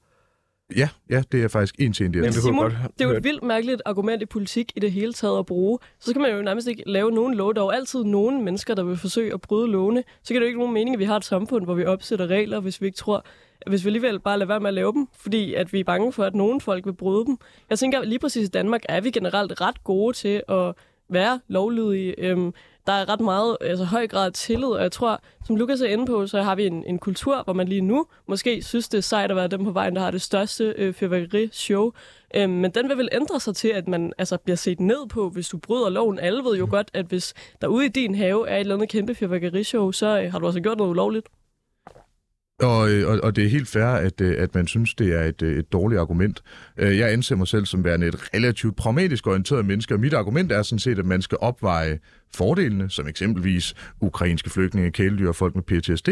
Ja, ja, det er faktisk en til en, det er Men Simon, godt det er jo et vildt mærkeligt argument i politik i det hele taget at bruge. Så skal man jo nærmest ikke lave nogen lov. Der er jo altid nogen mennesker, der vil forsøge at bryde lovene. Så kan det jo ikke nogen mening, at vi har et samfund, hvor vi opsætter regler, hvis vi ikke tror, hvis vi alligevel bare lader være med at lave dem, fordi at vi er bange for, at nogen folk vil bryde dem. Jeg tænker, lige præcis i Danmark er vi generelt ret gode til at være lovlydige. Øhm, der er ret meget, altså høj grad af tillid, og jeg tror, som Lukas er inde på, så har vi en, en kultur, hvor man lige nu måske synes, det er sejt at være dem på vejen, der har det største øh, fyrværkerishow. Øhm, men den vil vel ændre sig til, at man altså, bliver set ned på, hvis du bryder loven. Alle ved jo godt, at hvis der ude i din have er et eller andet kæmpe fyrværkerishow, så øh, har du altså gjort noget ulovligt. Og, øh, og, og det er helt fair, at, øh, at man synes, det er et, øh, et dårligt argument. Jeg anser mig selv som værende et relativt pragmatisk orienteret menneske, og mit argument er sådan set, at man skal opveje fordelene, som eksempelvis ukrainske flygtninge, kæledyr og folk med PTSD,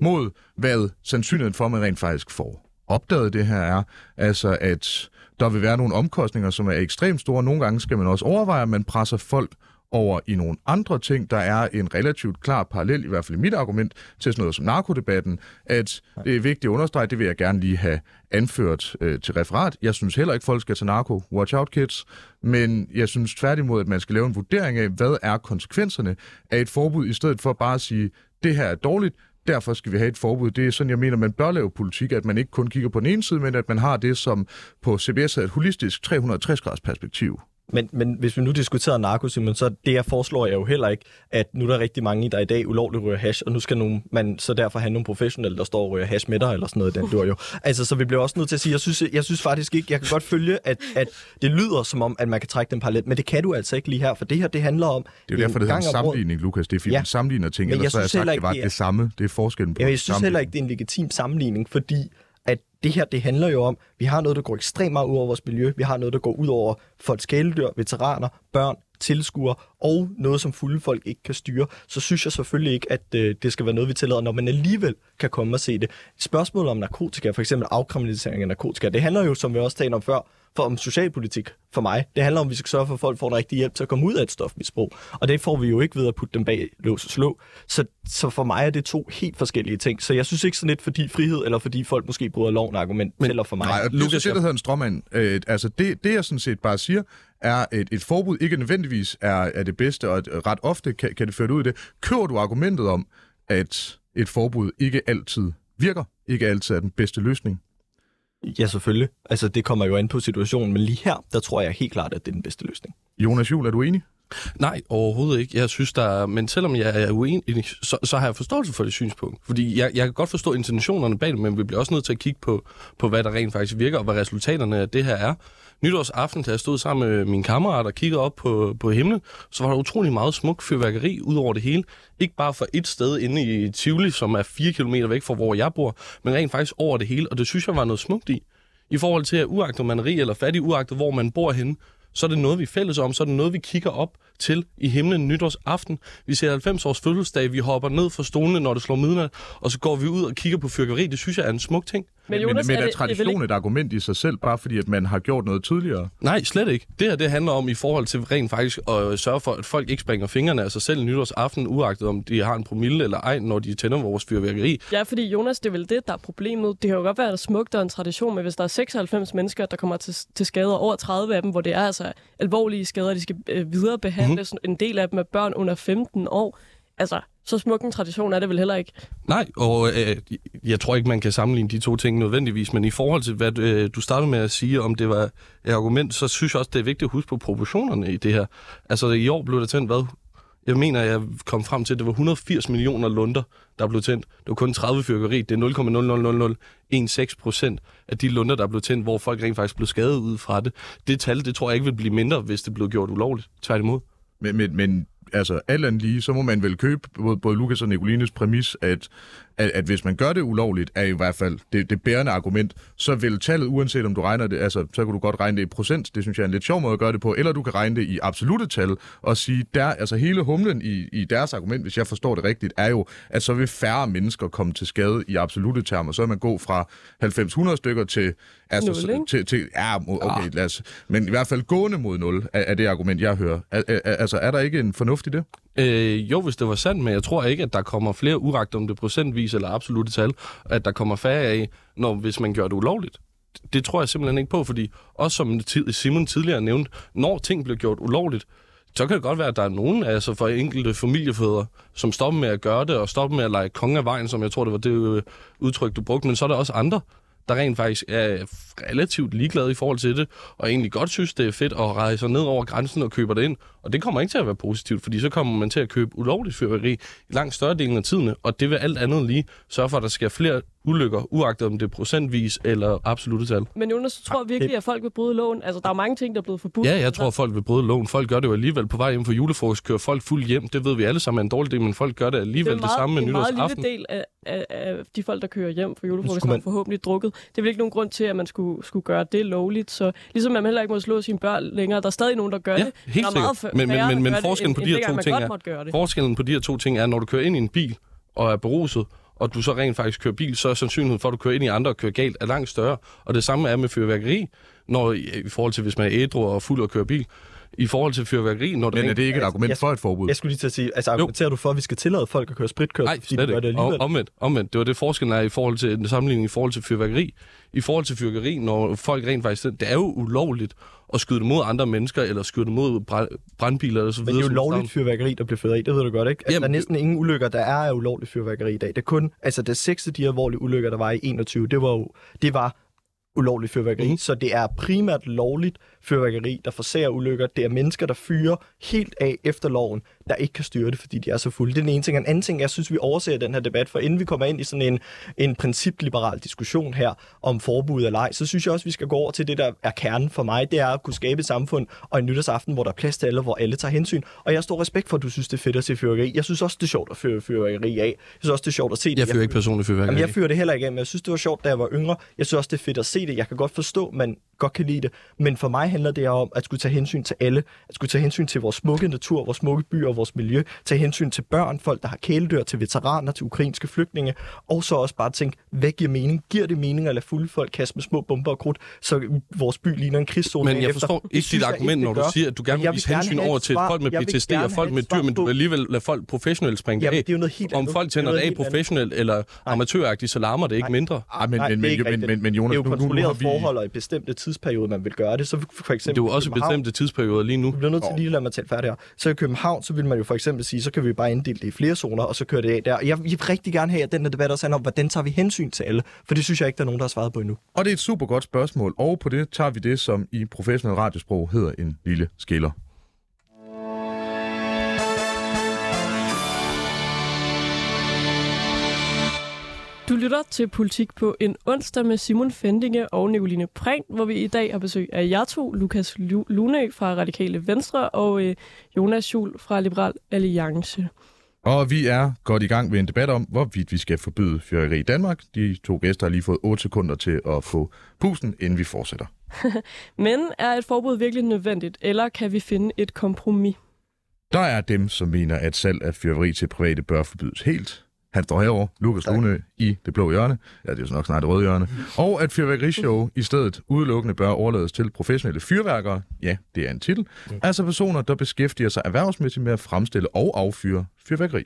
mod hvad sandsynligheden for, at man rent faktisk får opdaget det her er. Altså, at der vil være nogle omkostninger, som er ekstremt store. Nogle gange skal man også overveje, at man presser folk over i nogle andre ting. Der er en relativt klar parallel, i hvert fald i mit argument, til sådan noget som narkodebatten, at det er vigtigt at understrege, det vil jeg gerne lige have anført øh, til referat. Jeg synes heller ikke, folk skal tage narko. Watch out, kids. Men jeg synes tværtimod, at man skal lave en vurdering af, hvad er konsekvenserne af et forbud, i stedet for bare at sige, det her er dårligt, derfor skal vi have et forbud. Det er sådan, jeg mener, man bør lave politik, at man ikke kun kigger på den ene side, men at man har det, som på CBS er et holistisk 360-graders perspektiv. Men, men hvis vi nu diskuterer narko, så det jeg foreslår jeg jo heller ikke, at nu er der rigtig mange, der i dag ulovligt ryger hash, og nu skal nogen, man så derfor have nogle professionelle, der står og ryger hash med dig, eller sådan noget, den dur jo. Altså, så vi bliver også nødt til at sige, jeg synes, jeg synes faktisk ikke, jeg kan godt følge, at, at det lyder som om, at man kan trække den parallel, men det kan du altså ikke lige her, for det her, det handler om... Det er jo derfor, det hedder en sammenligning, Lukas. Det er fordi, Ja. man sammenligner ting, Men ellers jeg så har jeg sagt, det ikke, var det er- samme. Det er forskellen på Ja, jeg synes heller ikke, det er en legitim sammenligning, fordi det her, det handler jo om, vi har noget, der går ekstremt meget ud over vores miljø, vi har noget, der går ud over folks kæledyr, veteraner, børn, tilskuere, og noget, som fulde folk ikke kan styre, så synes jeg selvfølgelig ikke, at øh, det skal være noget, vi tillader, når man alligevel kan komme og se det. Spørgsmålet om narkotika, for eksempel afkriminalisering af narkotika, det handler jo, som vi også talte om før, for om socialpolitik for mig. Det handler om, at vi skal sørge for, at folk får den rigtige hjælp til at komme ud af et stofmisbrug. Og det får vi jo ikke ved at putte dem bag lås og slå. Så, så for mig er det to helt forskellige ting. Så jeg synes ikke sådan lidt, fordi frihed, eller fordi folk måske bryder loven argument, Men- tæller for mig. Nej, og det er Lukas, så det, der jeg- hedder en stråmand. Øh, altså, det, det, jeg sådan set bare siger, er, et, et forbud ikke nødvendigvis er, er det bedste, og at ret ofte kan, kan det føre ud i det. Kører du argumentet om, at et forbud ikke altid virker, ikke altid er den bedste løsning? Ja, selvfølgelig. Altså, det kommer jo an på situationen, men lige her, der tror jeg helt klart, at det er den bedste løsning. Jonas Juhl, er du enig? Nej, overhovedet ikke. Jeg synes, der er, men selvom jeg er uenig, så, så har jeg forståelse for det synspunkt. Fordi jeg, jeg kan godt forstå intentionerne bag det, men vi bliver også nødt til at kigge på, på, hvad der rent faktisk virker, og hvad resultaterne af det her er. Nytårsaften, da jeg stod sammen med min kammerat og kiggede op på, på himlen, så var der utrolig meget smuk fyrværkeri ud over det hele. Ikke bare for et sted inde i Tivoli, som er 4 km væk fra, hvor jeg bor, men rent faktisk over det hele, og det synes jeg var noget smukt i. I forhold til, at uagtet man er rig eller fattig, uagtet hvor man bor henne, så er det noget, vi er fælles om, så er det noget, vi kigger op til i himlen nytårsaften. Vi ser 90 års fødselsdag, vi hopper ned fra stolene, når det slår midnat, og så går vi ud og kigger på fyrkeri. Det synes jeg er en smuk ting. Men men, Jonas, men er er, det- det er tradition ikke- et argument i sig selv, bare fordi at man har gjort noget tidligere? Nej, slet ikke. Det her det handler om i forhold til rent faktisk at sørge for, at folk ikke springer fingrene af sig selv nytårsaften, uagtet om de har en promille eller ej, når de tænder vores fyrværkeri. Ja, fordi Jonas, det er vel det, der er problemet. Det kan jo godt være, at der er smukt og en tradition, men hvis der er 96 mennesker, der kommer til, til skader, over 30 af dem, hvor det er altså alvorlige skader, de skal øh, videre behandles, mm-hmm. en del af dem er børn under 15 år, altså, så smuk en tradition er det vel heller ikke. Nej, og øh, jeg tror ikke, man kan sammenligne de to ting nødvendigvis, men i forhold til, hvad øh, du startede med at sige, om det var et argument, så synes jeg også, det er vigtigt at huske på proportionerne i det her. Altså, i år blev der tændt, hvad? Jeg mener, jeg kom frem til, at det var 180 millioner lunder, der blev tændt. Det var kun 30 fyrkeri. Det er 0,00016 procent af de lunder, der blev tændt, hvor folk rent faktisk blev skadet ud fra det. Det tal, det tror jeg ikke vil blive mindre, hvis det blev gjort ulovligt. Tværtimod. Men, men, men altså, alt andet lige, så må man vel købe både, både Lukas og Nicolines præmis, at, at, at hvis man gør det ulovligt, er i hvert fald det, det bærende argument, så vil tallet, uanset om du regner det, altså, så kan du godt regne det i procent, det synes jeg er en lidt sjov måde at gøre det på, eller du kan regne det i absolute tal, og sige, der, altså hele humlen i, i deres argument, hvis jeg forstår det rigtigt, er jo, at så vil færre mennesker komme til skade i absolute termer, så vil man gå fra 90-100 stykker til, altså, Nul, til, til ja, okay, lad os, men i hvert fald gående mod 0, er, er det argument, jeg hører. Er, er, altså, er der ikke en fornuft i det? Øh, jo, hvis det var sandt, men jeg tror ikke, at der kommer flere uragt om det procentvis eller absolute tal, at der kommer færre af, når, hvis man gør det ulovligt. det tror jeg simpelthen ikke på, fordi også som Simon tidligere nævnte, når ting bliver gjort ulovligt, så kan det godt være, at der er nogen, altså for enkelte familiefædre, som stopper med at gøre det, og stopper med at lege konge af vejen, som jeg tror, det var det øh, udtryk, du brugte. Men så er der også andre, der rent faktisk er relativt ligeglade i forhold til det, og egentlig godt synes, det er fedt at rejse ned over grænsen og købe det ind. Og det kommer ikke til at være positivt, fordi så kommer man til at købe ulovligt fyrværkeri i langt større delen af tiden, og det vil alt andet lige sørge for, at der sker flere ulykker, uagtet om det er procentvis eller absolutte tal. Men Jonas, så tror jeg virkelig, at folk vil bryde loven. Altså, der er mange ting, der er blevet forbudt. Ja, jeg tror, at folk vil bryde loven. Folk gør det jo alligevel på vej hjem for julefrokost, kører folk fuld hjem. Det ved vi alle sammen er en dårlig del, men folk gør det alligevel det, meget, det samme med nytårsaften. Det er en meget lille del af, af, af de folk, der kører hjem for julefrokost, man... har forhåbentlig drukket. Det er vel ikke nogen grund til, at man skulle, skulle gøre det lovligt. Så ligesom man heller ikke må slå sine børn længere, der er stadig nogen, der gør ja, det. Helt der er sikkert. Men, men, men, men forskellen på de her to ting er, forskellen på de her to ting er, når du kører ind i en bil og er beruset, og du så rent faktisk kører bil, så er sandsynligheden for, at du kører ind i andre og kører galt, er langt større. Og det samme er med fyrværkeri, når, i forhold til, hvis man er ædru og fuld og kører bil i forhold til fyrværkeri. Når Men er det ikke et argument jeg, for et forbud? Jeg skulle lige til at sige, altså argumenterer jo. du for, at vi skal tillade folk at køre spritkørsel, Nej, de gør det alligevel? Omvendt, omvendt. Det var det forskellen er i forhold til en sammenligning i forhold til fyrværkeri. I forhold til fyrværkeri, når folk rent faktisk... Det er jo ulovligt at skyde det mod andre mennesker, eller skyde det mod brandbiler eller så videre. Men det er jo lovligt fyrværkeri, der bliver fyret af, det ved du godt, ikke? Altså, Jamen, der er næsten ingen ulykker, der er af ulovligt fyrværkeri i dag. Det er kun, altså det seks af de alvorlige ulykker, der var i 21, det var jo, det var ulovligt fyrværkeri. Mm. Så det er primært lovligt fyrværkeri, der forsager ulykker. Det er mennesker, der fyrer helt af efter loven, der ikke kan styre det, fordi de er så fulde. Det er den ene ting. En anden ting, jeg synes, vi overser den her debat, for inden vi kommer ind i sådan en, en principliberal diskussion her om forbud eller ej, så synes jeg også, vi skal gå over til det, der er kernen for mig. Det er at kunne skabe et samfund og en nytårsaften, hvor der er plads til alle, hvor alle tager hensyn. Og jeg har stor respekt for, at du synes, det er fedt at se fyrværkeri. Jeg synes også, det er sjovt at fyre fyrværkeri af. Jeg synes også, det er sjovt at se det. Jeg fyrer ikke personligt fyrværkeri. Jamen, jeg fyrer det heller ikke af, men jeg synes, det var sjovt, da jeg var yngre. Jeg synes også, det er fedt at se det. Jeg kan godt forstå, man godt kan lide det. Men for mig handler det om at skulle tage hensyn til alle. At skulle tage hensyn til vores smukke natur, vores smukke byer vores miljø. Tage hensyn til børn, folk, der har kæledyr, til veteraner, til ukrainske flygtninge. Og så også bare tænke, hvad giver mening? Giver det mening at lade fulde folk kaste med små bomber og krudt, så vores by ligner en krigszone Men jeg forstår efter. ikke dit argument, når du siger, at du gerne vil vise hensyn over til folk med PTSD og folk med dyr, men du vil alligevel lade folk professionelt springe Jamen, af. det er jo noget helt Om folk tænder det af professionelt eller amatøragtigt, så larmer det ikke mindre. Ah, men, men, men, men, men, Jonas, det er kontrolleret forhold og i bestemte tidsperiode, man vil gøre det. Så for eksempel det er jo også bestemte tidsperioder lige nu. Du bliver nødt til lige at lade mig tale færdig her. Så i København, så vil man jo for eksempel sige, så kan vi bare inddele det i flere zoner, og så kører det af der. Jeg vil rigtig gerne have, at den her debat også handler om, hvordan tager vi hensyn til alle? For det synes jeg ikke, der er nogen, der har svaret på endnu. Og det er et super godt spørgsmål, og på det tager vi det, som i professionel radiosprog hedder en lille skiller. Du lytter til Politik på en onsdag med Simon Fendinge og Nicoline Prehn, hvor vi i dag har besøg af jer to, Lukas Lune fra Radikale Venstre og øh, Jonas Jul fra Liberal Alliance. Og vi er godt i gang med en debat om, hvorvidt vi skal forbyde fyrværkeri i Danmark. De to gæster har lige fået 8 sekunder til at få pusten, inden vi fortsætter. Men er et forbud virkelig nødvendigt, eller kan vi finde et kompromis? Der er dem, som mener, at salg af fyrværkeri til private bør forbydes helt. Han står herovre, Lukas Lune, i det blå hjørne. Ja, det er jo nok snart det røde hjørne. Og at fyrværkerishow i stedet udelukkende bør overlades til professionelle fyrværkere. Ja, det er en titel. Altså personer, der beskæftiger sig erhvervsmæssigt med at fremstille og affyre fyrværkeri.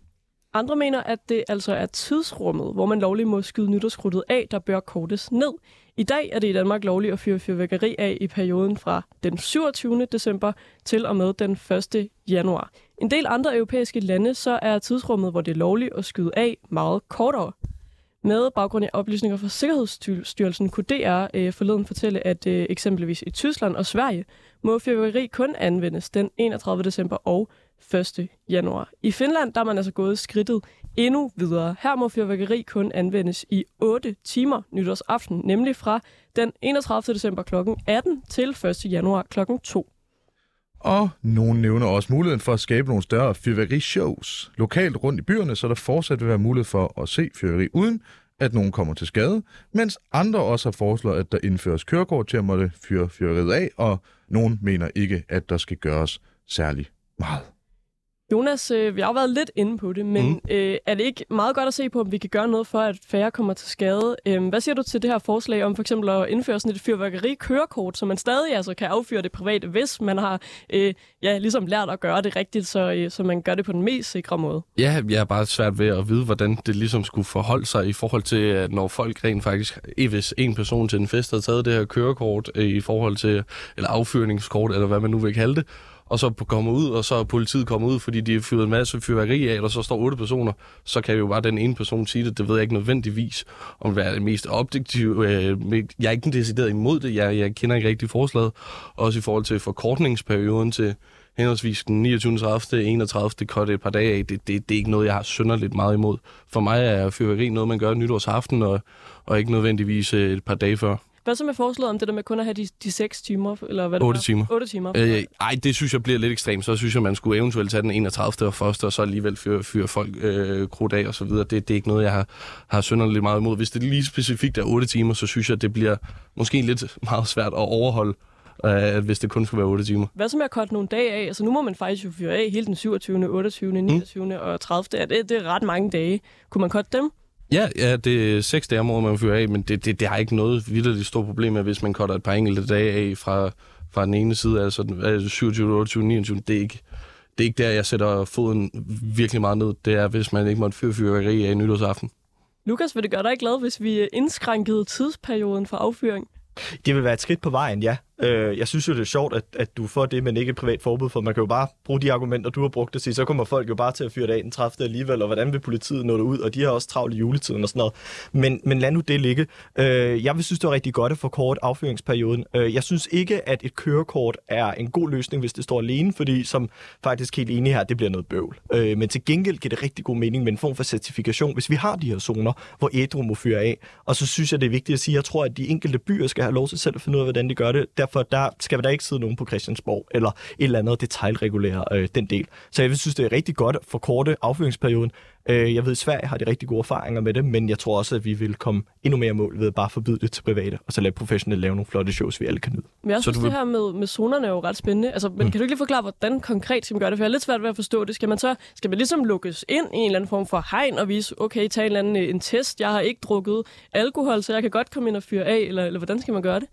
Andre mener, at det altså er tidsrummet, hvor man lovligt må skyde nytårskrudtet af, der bør kortes ned. I dag er det i Danmark lovligt at fyre fyrværkeri af i perioden fra den 27. december til og med den 1. januar. En del andre europæiske lande, så er tidsrummet, hvor det er lovligt at skyde af, meget kortere. Med baggrund i oplysninger fra Sikkerhedsstyrelsen kunne DR øh, forleden fortælle, at øh, eksempelvis i Tyskland og Sverige må fyrværkeri kun anvendes den 31. december og 1. januar. I Finland der er man altså gået skridtet endnu videre. Her må fyrværkeri kun anvendes i 8 timer nytårsaften, nemlig fra den 31. december kl. 18 til 1. januar kl. 2. Og nogen nævner også muligheden for at skabe nogle større fyrværkerishows lokalt rundt i byerne, så der fortsat vil være mulighed for at se fyrværkeri uden, at nogen kommer til skade, mens andre også har foreslået, at der indføres kørekort til at måtte fyre fyrværkeriet af, og nogen mener ikke, at der skal gøres særlig meget. Jonas, øh, vi har jo været lidt inde på det, men Mm. øh, er det ikke meget godt at se på, om vi kan gøre noget for, at færre kommer til skade? Øh, hvad siger du til det her forslag om for eksempel at indføre sådan et fyrværkeri-kørekort, så man stadig altså kan affyre det private, hvis man har øh, ja, ligesom lært at gøre det rigtigt, så, øh, så man gør det på den mest sikre måde? Ja, jeg er bare svært ved at vide, hvordan det ligesom skulle forholde sig i forhold til, at når folk rent faktisk, hvis en person til en fest havde taget det her kørekort øh, i forhold til, eller affyringskort, eller hvad man nu vil kalde det, og så kommer ud, og så er politiet kommer ud, fordi de har fyret en masse fyrværkeri af, og så står otte personer, så kan jo bare den ene person sige det. Det ved jeg ikke nødvendigvis, om det er det mest objektive. Øh, jeg er ikke decideret imod det. Jeg, jeg kender ikke rigtig forslaget. Også i forhold til forkortningsperioden til henholdsvis den 29. 30. 31. kort et par dage af. Det, det, det er ikke noget, jeg har synderligt meget imod. For mig er fyrværkeri noget, man gør nytårsaften, og, og ikke nødvendigvis øh, et par dage før. Hvad så med forslaget om det der med kun at have de, de 6 timer? Eller hvad det Otte var? timer. 8 timer. Øh, ej, det synes jeg bliver lidt ekstremt. Så synes jeg, man skulle eventuelt tage den 31. og første, og så alligevel fyre, fyre folk øh, krudt af og så videre. Det, det er ikke noget, jeg har, har synderligt meget imod. Hvis det lige specifikt er 8 timer, så synes jeg, det bliver måske lidt meget svært at overholde, øh, hvis det kun skal være 8 timer. Hvad så med at korte nogle dage af? Altså nu må man faktisk jo fyre af hele den 27., 28., 29. Mm. og 30. Ja, det, det er ret mange dage. Kunne man korte dem? Ja, ja, det er seks dage om året, man fyrer af, men det, det, det har ikke noget vidderligt stort problem med, hvis man cutter et par enkelte dage af fra, fra den ene side, altså den- altså 27, 28, 29. Det er ikke, det er ikke der, jeg sætter foden virkelig meget ned. Det er, hvis man ikke måtte fyre fyrværkeri af nytårsaften. Lukas, vil det gøre dig glad, hvis vi indskrænkede tidsperioden for affyring? Det vil være et skridt på vejen, ja. Øh, jeg synes jo, det er sjovt, at, at du får det, men ikke et privat forbud, for man kan jo bare bruge de argumenter, du har brugt og sige, så kommer folk jo bare til at fyre det af den 30. alligevel, og hvordan vil politiet nå det ud, og de har også travlt i juletiden og sådan noget. Men, men lad nu det ligge. Øh, jeg vil synes, det er rigtig godt at få kort affyringsperioden. Øh, jeg synes ikke, at et kørekort er en god løsning, hvis det står alene, fordi som faktisk helt enig her, det bliver noget bøvl. Øh, men til gengæld giver det rigtig god mening med en form for certifikation, hvis vi har de her zoner, hvor ædru må fyre af. Og så synes jeg, det er vigtigt at sige, at jeg tror, at de enkelte byer skal have lov til selv at finde ud af, hvordan de gør det. Derfor der skal der ikke sidde nogen på Christiansborg, eller et eller andet detaljregulere øh, den del. Så jeg vil synes, det er rigtig godt at forkorte affyringsperioden. Øh, jeg ved, at Sverige har de rigtig gode erfaringer med det, men jeg tror også, at vi vil komme endnu mere mål ved at bare forbyde det til private, og så lade professionelle lave nogle flotte shows, vi alle kan nyde. Men jeg Så synes, du det her med, med zonerne er jo ret spændende. Altså, men mm. kan du ikke lige forklare, hvordan konkret skal man gøre det? For jeg er lidt svært ved at forstå det. Skal man så skal man ligesom lukkes ind i en eller anden form for hegn og vise, okay, tag en eller anden øh, en test. Jeg har ikke drukket alkohol, så jeg kan godt komme ind og fyre af. Eller, eller hvordan skal man gøre det?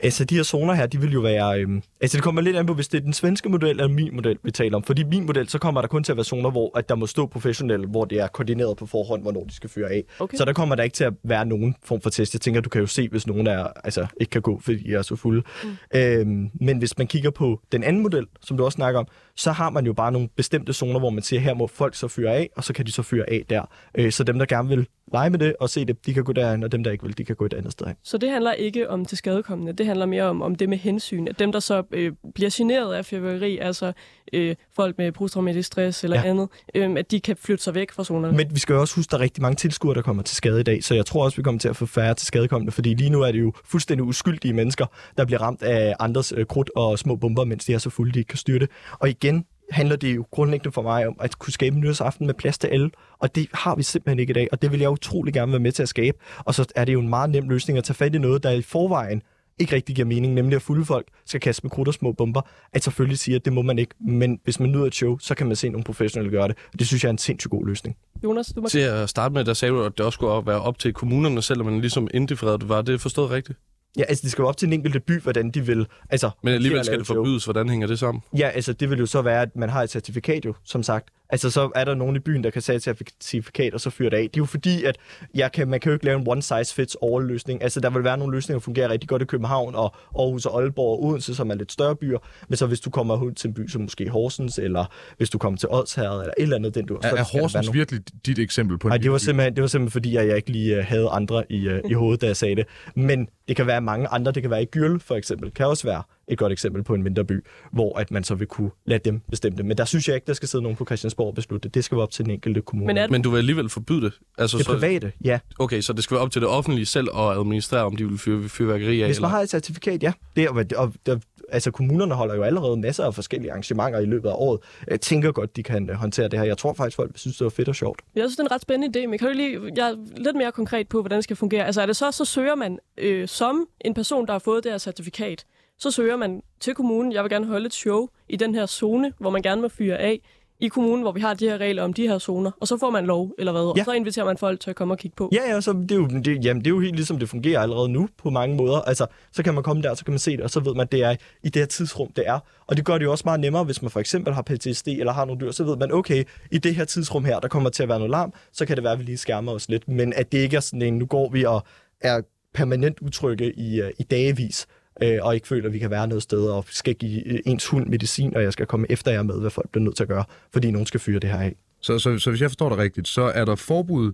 Altså, de her zoner her, de vil jo være... Øhm, altså, det kommer lidt an på, hvis det er den svenske model eller min model, vi taler om. Fordi min model, så kommer der kun til at være zoner, hvor at der må stå professionelle, hvor det er koordineret på forhånd, hvornår de skal fyre af. Okay. Så der kommer der ikke til at være nogen form for test. Jeg tænker, du kan jo se, hvis nogen er, altså, ikke kan gå, fordi de er så fulde. Mm. Øhm, men hvis man kigger på den anden model, som du også snakker om, så har man jo bare nogle bestemte zoner, hvor man siger, her må folk så fyre af, og så kan de så fyre af der. Øh, så dem, der gerne vil lege med det og se det, de kan gå derhen, og dem, der ikke vil, de kan gå et andet sted hen. Så det handler ikke om til skadekommende. Det handler mere om, om det med hensyn. At dem, der så øh, bliver generet af fyrværkeri, altså øh, folk med posttraumatisk stress eller Ja. andet, øh, at de kan flytte sig væk fra zonerne. Men vi skal jo også huske, at der er rigtig mange tilskuere, der kommer til skade i dag, så jeg tror også, vi kommer til at få færre til skadekommende, fordi lige nu er det jo fuldstændig uskyldige mennesker, der bliver ramt af andres øh, krudt og små bomber, mens de er så fulde, de ikke kan styre det. Og igen handler det jo grundlæggende for mig om at kunne skabe en nytårsaften med plads til alle, og det har vi simpelthen ikke i dag, og det vil jeg utrolig gerne være med til at skabe. Og så er det jo en meget nem løsning at tage fat i noget, der i forvejen ikke rigtig giver mening, nemlig at fulde folk skal kaste med krudt og små bomber, at selvfølgelig siger, at det må man ikke, men hvis man nyder et show, så kan man se nogle professionelle gøre det, og det synes jeg er en sindssygt god løsning. Jonas, du må... Til at starte med, der sagde du, at det også skulle være op til kommunerne, selvom man ligesom indiffereret. Var det forstået rigtigt? Ja, altså det skal jo op til den enkelte by, hvordan de vil. Altså, Men alligevel skal det show. forbydes. Hvordan hænger det sammen? Ja, altså det vil jo så være, at man har et certifikat jo, som sagt. Altså så er der nogen i byen, der kan tage et certifikat og så fyre det af. Det er jo fordi, at jeg kan, man kan jo ikke lave en one size fits all løsning. Altså der vil være nogle løsninger, der fungerer rigtig godt i København og Aarhus og Aalborg og Odense, som er lidt større byer. Men så hvis du kommer ud til en by som måske Horsens, eller hvis du kommer til Odsherred, eller et eller andet, den du Er, er Horsens nogle- virkelig dit eksempel på en Nej, det var simpelthen, det var simpelthen fordi, at jeg ikke lige uh, havde andre i, uh, i hovedet, da jeg sagde det. Men det kan være mange andre. Det kan være i Gyrl, for eksempel. Kan også være et godt eksempel på en mindre by, hvor at man så vil kunne lade dem bestemme det. Men der synes jeg ikke, der skal sidde nogen på Christiansborg og beslutte det. Det skal være op til den enkelte kommune. Men er Men du vil alligevel forbyde det? Altså, det så, private, ja. okay, så det skal være op til det offentlige selv at administrere, om de vil fyre fyrværkeri af? Hvis eller? man har et certifikat, ja. Det, og, og, og, altså kommunerne holder jo allerede masser af forskellige arrangementer i løbet af året. Jeg tænker godt, de kan øh, håndtere det her. Jeg tror faktisk, folk synes, det var fedt og sjovt. Jeg synes, det er en ret spændende idé, men kan du lige, jeg er lidt mere konkret på, hvordan det skal fungere. Altså er det så, så søger man øh, som en person, der har fået det her certifikat, så søger man til kommunen, jeg vil gerne holde et show i den her zone, hvor man gerne må fyre af. i kommunen, hvor vi har de her regler om de her zoner, og så får man lov, eller hvad, Ja. og så inviterer man folk til at komme og kigge på. Ja, ja, så det er, jo, det, jamen, det er jo helt ligesom det fungerer allerede nu på mange måder. Altså, så kan man komme der, så kan man se det, og så ved man, at det er i det her tidsrum, det er. Og det gør det jo også meget nemmere, hvis man for eksempel har PTSD eller har nogle dyr, så ved man, okay, i det her tidsrum her, der kommer til at være noget larm, så kan det være, at vi lige skærmer os lidt. Men at det ikke er sådan en, nu går vi og er permanent utrygge i, øh, i dagevis, øh, og ikke føler, at vi kan være noget sted, og skal give øh, ens hund medicin, og jeg skal komme efter jer med, hvad folk bliver nødt til at gøre, fordi nogen skal fyre det her af. Så, så, så hvis jeg forstår dig rigtigt, så er der forbud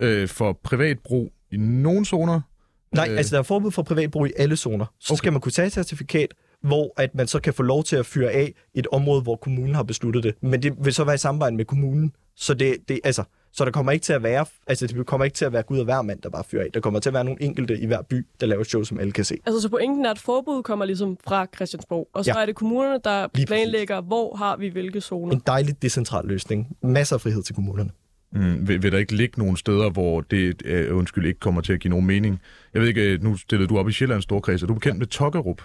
øh, for privat brug i nogle zoner. Nej, Øh. altså der er forbud for privatbrug i alle zoner. Så okay. skal man kunne tage et certifikat, hvor at man så kan få lov til at fyre af et område, hvor kommunen har besluttet det. Men det vil så være i samarbejde med kommunen. Så det, det altså, så der kommer ikke til at være, altså det kommer ikke til at være Gud og hver mand, der bare fyrer af. Der kommer til at være nogle enkelte i hver by, der laver show, som alle kan se. Altså, så pointen er, at forbud kommer ligesom fra Christiansborg, og så Ja. er det kommunerne, der Lige planlægger, hvor har vi hvilke zoner. En dejlig decentral løsning. Masser af frihed til kommunerne. Mm, vil, vil der ikke ligge nogen steder, hvor det øh, undskyld ikke kommer til at give nogen mening? Jeg ved ikke, øh, nu stillede du op i Sjællands Storkreds. Er du bekendt med Tokkerup?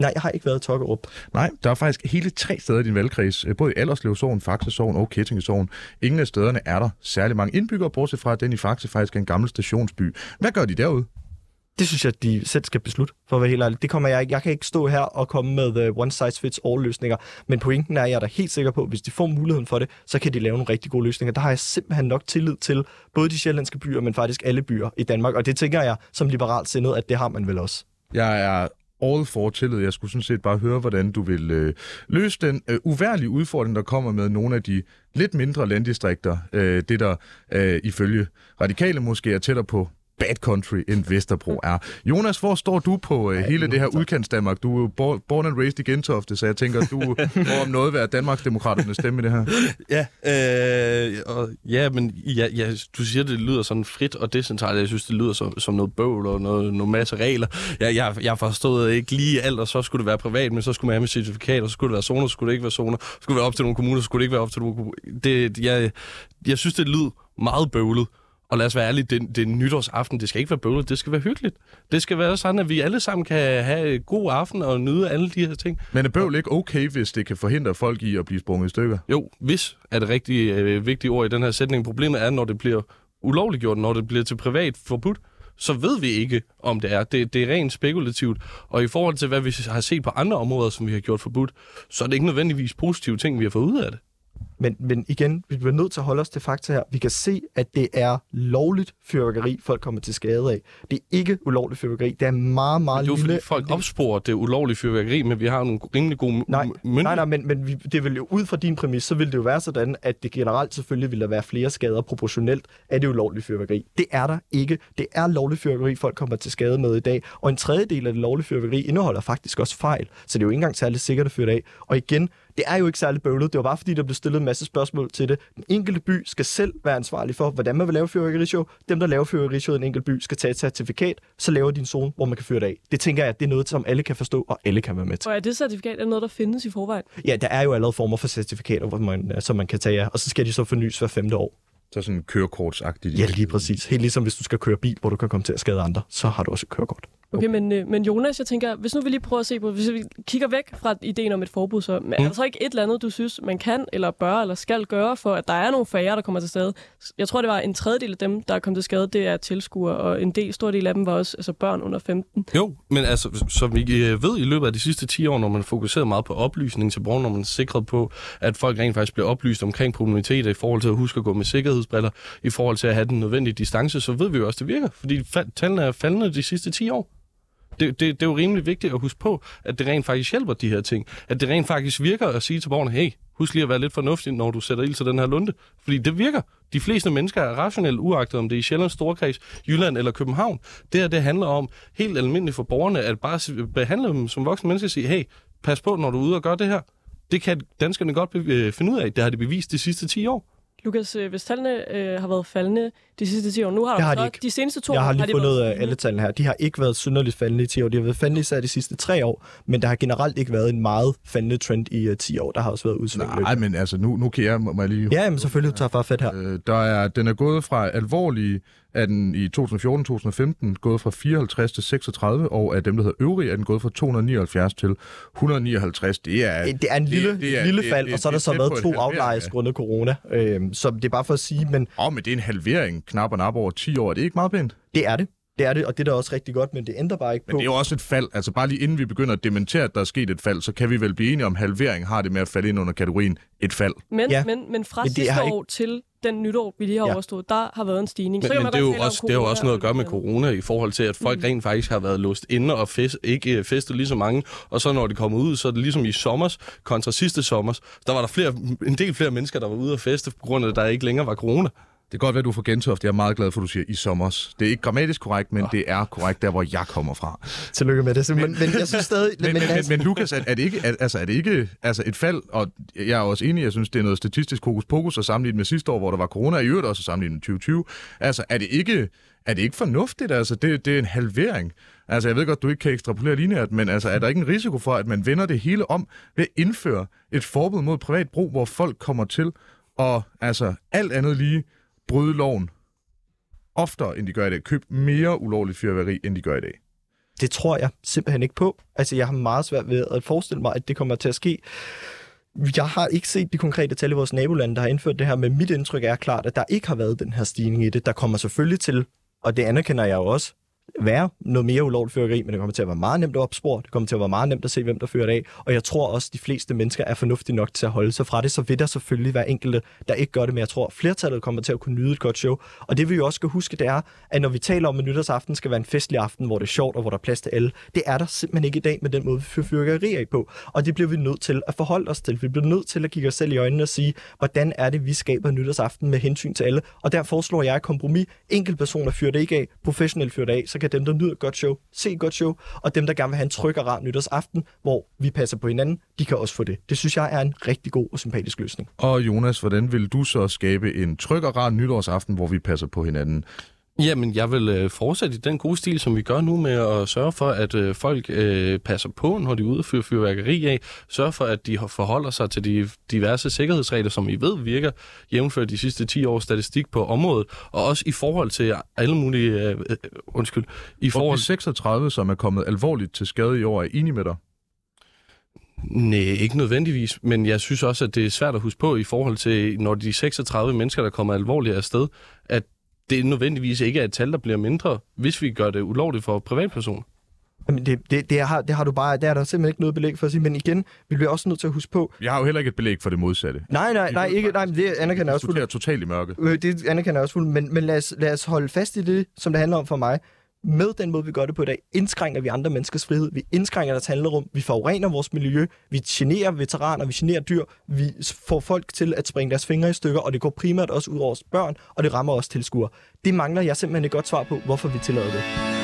Nej, jeg har ikke været i Tokkerup. Nej, der er faktisk hele tre steder i din valgkreds, øh, både i Alderslev Sogn, Faxe Sogn og Kettinge Sogn. Ingen af stederne er der særlig mange indbyggere, bortset fra, at den i Faxe faktisk er en gammel stationsby. Hvad gør de derude? Det synes jeg, at de selv skal beslutte, for at være helt ærlig. Det kommer jeg ikke. Jeg kan ikke stå her og komme med uh, one size fits all løsninger, men pointen er, at jeg er da helt sikker på, at hvis de får muligheden for det, så kan de lave nogle rigtig gode løsninger. Der har jeg simpelthen nok tillid til både de sjællandske byer, men faktisk alle byer i Danmark, og det tænker jeg som liberalt sindet, at det har man vel også. Jeg er all for tillid. Jeg skulle sådan set bare høre, hvordan du vil øh, løse den øh, uværlige udfordring, der kommer med nogle af de lidt mindre landdistrikter. Øh, det, der øh, ifølge radikale måske er tættere på bad country, end Vesterbro er. Jonas, hvor står du på øh, hele det her udkants Danmark? Du er jo bor- born and raised i Gentofte, så jeg tænker, du må om noget være Danmarksdemokraternes stemme i det her. Ja, øh, og, ja, men ja, ja, du siger, det lyder sådan frit og decentralt. Jeg synes, det lyder som, som noget bøvl og noget, nogle masse regler. Jeg, jeg, jeg forstod ikke lige alt, og så skulle det være privat, men så skulle man have med certifikat, og så skulle det være zoner, så skulle det ikke være zoner. Så skulle det være op til nogle kommuner, så skulle det ikke være op til nogle kommuner. Det, jeg, jeg synes, det lyder meget bøvlet. Og lad os være ærlige, det, det er nytårsaften. Det skal ikke være bøvlet, det skal være hyggeligt. Det skal være sådan, at vi alle sammen kan have en god aften og nyde alle de her ting. Men er bøvl ikke okay, hvis det kan forhindre folk i at blive sprunget i stykker? Jo, hvis er det rigtig øh, vigtige ord i den her sætning. Problemet er, når det bliver ulovliggjort, når det bliver til privat forbudt, så ved vi ikke, om det er. Det, det er rent spekulativt. Og i forhold til, hvad vi har set på andre områder, som vi har gjort forbudt, så er det ikke nødvendigvis positive ting, vi har fået ud af det. Men, men igen, vi bliver nødt til at holde os til fakta her. Vi kan se, at det er lovligt fyrværkeri, folk kommer til skade af. Det er ikke ulovligt fyrværkeri. Det er meget, meget Det er jo lille... fordi folk det- opsporer det ulovlige fyrværkeri, men vi har nogle rimelig gode Nej, myndigheder. nej, nej, men, men vi, det vil jo ud fra din præmis, så vil det jo være sådan, at det generelt selvfølgelig vil der være flere skader proportionelt af det ulovlige fyrværkeri. Det er der ikke. Det er lovligt fyrværkeri, folk kommer til skade med i dag. Og en tredjedel af det lovlige fyrværkeri indeholder faktisk også fejl. Så det er jo ikke engang særlig sikkert at fyre det af. Og igen, det er jo ikke særlig bøvlet. Det var bare fordi, der blev stillet en masse spørgsmål til det. Den enkelte by skal selv være ansvarlig for, hvordan man vil lave fyrværkerishow. Dem, der laver fyrværkerishow i en enkelt by, skal tage et certifikat, så laver de en zone, hvor man kan fyre det af. Det tænker jeg, det er noget, som alle kan forstå, og alle kan være med til. Og er det certifikat er noget, der findes i forvejen? Ja, der er jo allerede former for certifikater, hvor man, som man kan tage af, og så skal de så fornyes hver femte år. Så sådan kørekortsagtigt. Ja, lige præcis. Helt ligesom hvis du skal køre bil, hvor du kan komme til at skade andre, så har du også et kørekort. Okay, men, øh, men Jonas, jeg tænker, hvis nu vi lige prøver at se på, hvis vi kigger væk fra ideen om et forbud, så men er der så ikke et eller andet, du synes, man kan, eller bør, eller skal gøre, for at der er nogle færre, der kommer til skade? Jeg tror, det var en tredjedel af dem, der er kommet til skade, det er tilskuere, og en del, stor del af dem var også altså børn under 15. Jo, men altså, som vi øh, ved i løbet af de sidste 10 år, når man fokuserer meget på oplysning til borgerne, når man sikret på, at folk rent faktisk bliver oplyst omkring problematikker i forhold til at huske at gå med sikkerhedsbriller, i forhold til at have den nødvendige distance, så ved vi jo også, at det virker, fordi tallene er faldende de sidste 10 år. Det, det, det er jo rimelig vigtigt at huske på, at det rent faktisk hjælper de her ting. At det rent faktisk virker at sige til borgerne, hey, husk lige at være lidt fornuftig, når du sætter ild til den her lunde. Fordi det virker. De fleste mennesker er rationelt uagtet, om det er i Sjællands Storkreds, Jylland eller København. Det her, det handler om helt almindeligt for borgerne, at bare behandle dem som voksne mennesker og sige, hey, pas på, når du er ude og gør det her. Det kan danskerne godt øh, finde ud af. Det har de bevist de sidste 10 år. Lukas, øh, hvis tallene øh, har været faldende de sidste 10 år, nu har Det har så de ikke. de seneste to Jeg har lige de fundet været ud af stigende. alle tallene her. De har ikke været synderligt faldende i 10 år. De har været faldende især de sidste 3 år, men der har generelt ikke været en meget faldende trend i uh, 10 år. Der har også været udsving. Nej, men altså, nu, nu kan jeg, må jeg lige... Ja, men selvfølgelig, du tager bare fedt her. Øh, der er, den er gået fra alvorlige er den i 2014-2015 gået fra 54 til 36, og af dem, der hedder øvrige, er den gået fra 279 til 159. Det er, Det er en lille, det, det, er- lille det- fald, det- og så er det der så været to outliers grundet corona. Øhm, så det er bare for at sige, men Åh, men det er en halvering, knap og nap over 10 år. Det er ikke meget pænt. det er det. Det er det, og det er da også rigtig godt, men det ændrer bare ikke Men på. det er jo også et fald. Altså bare lige inden vi begynder at dementere, at der er sket et fald, så kan vi vel blive enige om, halvering har det med at falde ind under kategorien et fald. Men, Ja. men, men fra Men det sidste ikke- år til den nytår, vi lige har Ja. overstået, der har været en stigning. Men, kan men man det, er godt jo også, det har jo også noget at gøre med corona. i forhold til, at folk rent faktisk har været låst inde og fest, ikke øh, festet lige så mange. Og så når de kommer ud, så er det ligesom i sommers kontra sidste sommers. Der var der flere, en del flere mennesker, der var ude og feste, på grund af, at der ikke længere var corona. Det kan godt være, du får Gentofte. Jeg er meget glad for, at du siger i sommers. Det er ikke grammatisk korrekt, men det er korrekt der, hvor jeg kommer fra. Tillykke med det. Men, men, men jeg synes stadig... Men, men, men, men Lukas, er, er det ikke, er, altså, er det ikke altså et fald, og jeg er også enig, jeg synes, det er noget statistisk hokus pokus at sammenligne med sidste år, hvor der var corona, i øvrigt også at sammenligne med 2020. Altså, er det ikke, er det ikke fornuftigt? Altså, det, det er en halvering. Altså, jeg ved godt, du ikke kan ekstrapolere lineært, men altså, er der ikke en risiko for, at man vender det hele om ved at indføre et forbud mod privat brug, hvor folk kommer til at, altså, alt andet lige bryde loven oftere, end de gør i dag. Køb mere ulovligt fyrværkeri, end de gør i dag. Det tror jeg simpelthen ikke på. Altså, jeg har meget svært ved at forestille mig, at det kommer til at ske. Jeg har ikke set de konkrete tal i vores nabolande, der har indført det her, men mit indtryk er klart, at der ikke har været den her stigning i det. Der kommer selvfølgelig til, og det anerkender jeg jo også, være noget mere ulovligt fyrværkeri, men det kommer til at være meget nemt at opspore. Det kommer til at være meget nemt at se, hvem der fører det af. Og jeg tror også, at de fleste mennesker er fornuftige nok til at holde sig fra det. Så vil der selvfølgelig være enkelte, der ikke gør det, men jeg tror, at flertallet kommer til at kunne nyde et godt show. Og det vi jo også skal huske, det er, at når vi taler om, at nytårsaften skal være en festlig aften, hvor det er sjovt og hvor der er plads til alle, det er der simpelthen ikke i dag med den måde, vi fyrer fyrværkeri af på. Og det bliver vi nødt til at forholde os til. Vi bliver nødt til at kigge os selv i øjnene og sige, hvordan er det, vi skaber nytårsaften med hensyn til alle. Og der foreslår jeg et kompromis. Enkelte personer fyrer det ikke af, professionelt fyrer det af, så kan dem, der nyder et godt show, se et godt show, og dem, der gerne vil have en tryg og rar nytårsaften, hvor vi passer på hinanden, de kan også få det. Det synes jeg er en rigtig god og sympatisk løsning. Og Jonas, hvordan vil du så skabe en tryg og rar nytårsaften, hvor vi passer på hinanden? Jamen, jeg vil øh, fortsætte i den gode stil, som vi gør nu med at sørge for, at øh, folk øh, passer på, når de er ude og fyre fyrværkeri af. Sørge for, at de forholder sig til de diverse sikkerhedsregler, som I ved virker, jævnført de sidste 10 års statistik på området. Og også i forhold til alle mulige... Øh, øh, undskyld. I forhold de 36, som er kommet alvorligt til skade i år, er enige med dig? Nej, ikke nødvendigvis, men jeg synes også, at det er svært at huske på i forhold til, når de 36 mennesker, der kommer alvorligt afsted, at det nødvendigvis ikke er et tal, der bliver mindre, hvis vi gør det ulovligt for privatpersoner. Jamen det, det, det, har, det har du bare, der er der simpelthen ikke noget belæg for at sige, men igen, vi bliver også nødt til at huske på, Jeg har jo heller ikke et belæg for det modsatte. nej, nej, nej, ikke, nej, men det anerkender jeg også fuldt. totalt i mørke. Øh, Det anerkender jeg også fuldt, men, men lad, os, lad os holde fast i det, som det handler om for mig. Med den måde, vi gør det på i dag, indskrænker vi andre menneskers frihed, vi indskrænker deres handlerum, vi forurener vores miljø, vi generer veteraner, vi generer dyr, vi får folk til at springe deres fingre i stykker, og det går primært også ud over vores børn, og det rammer også tilskuere. Det mangler jeg simpelthen et godt svar på, hvorfor vi tillader det.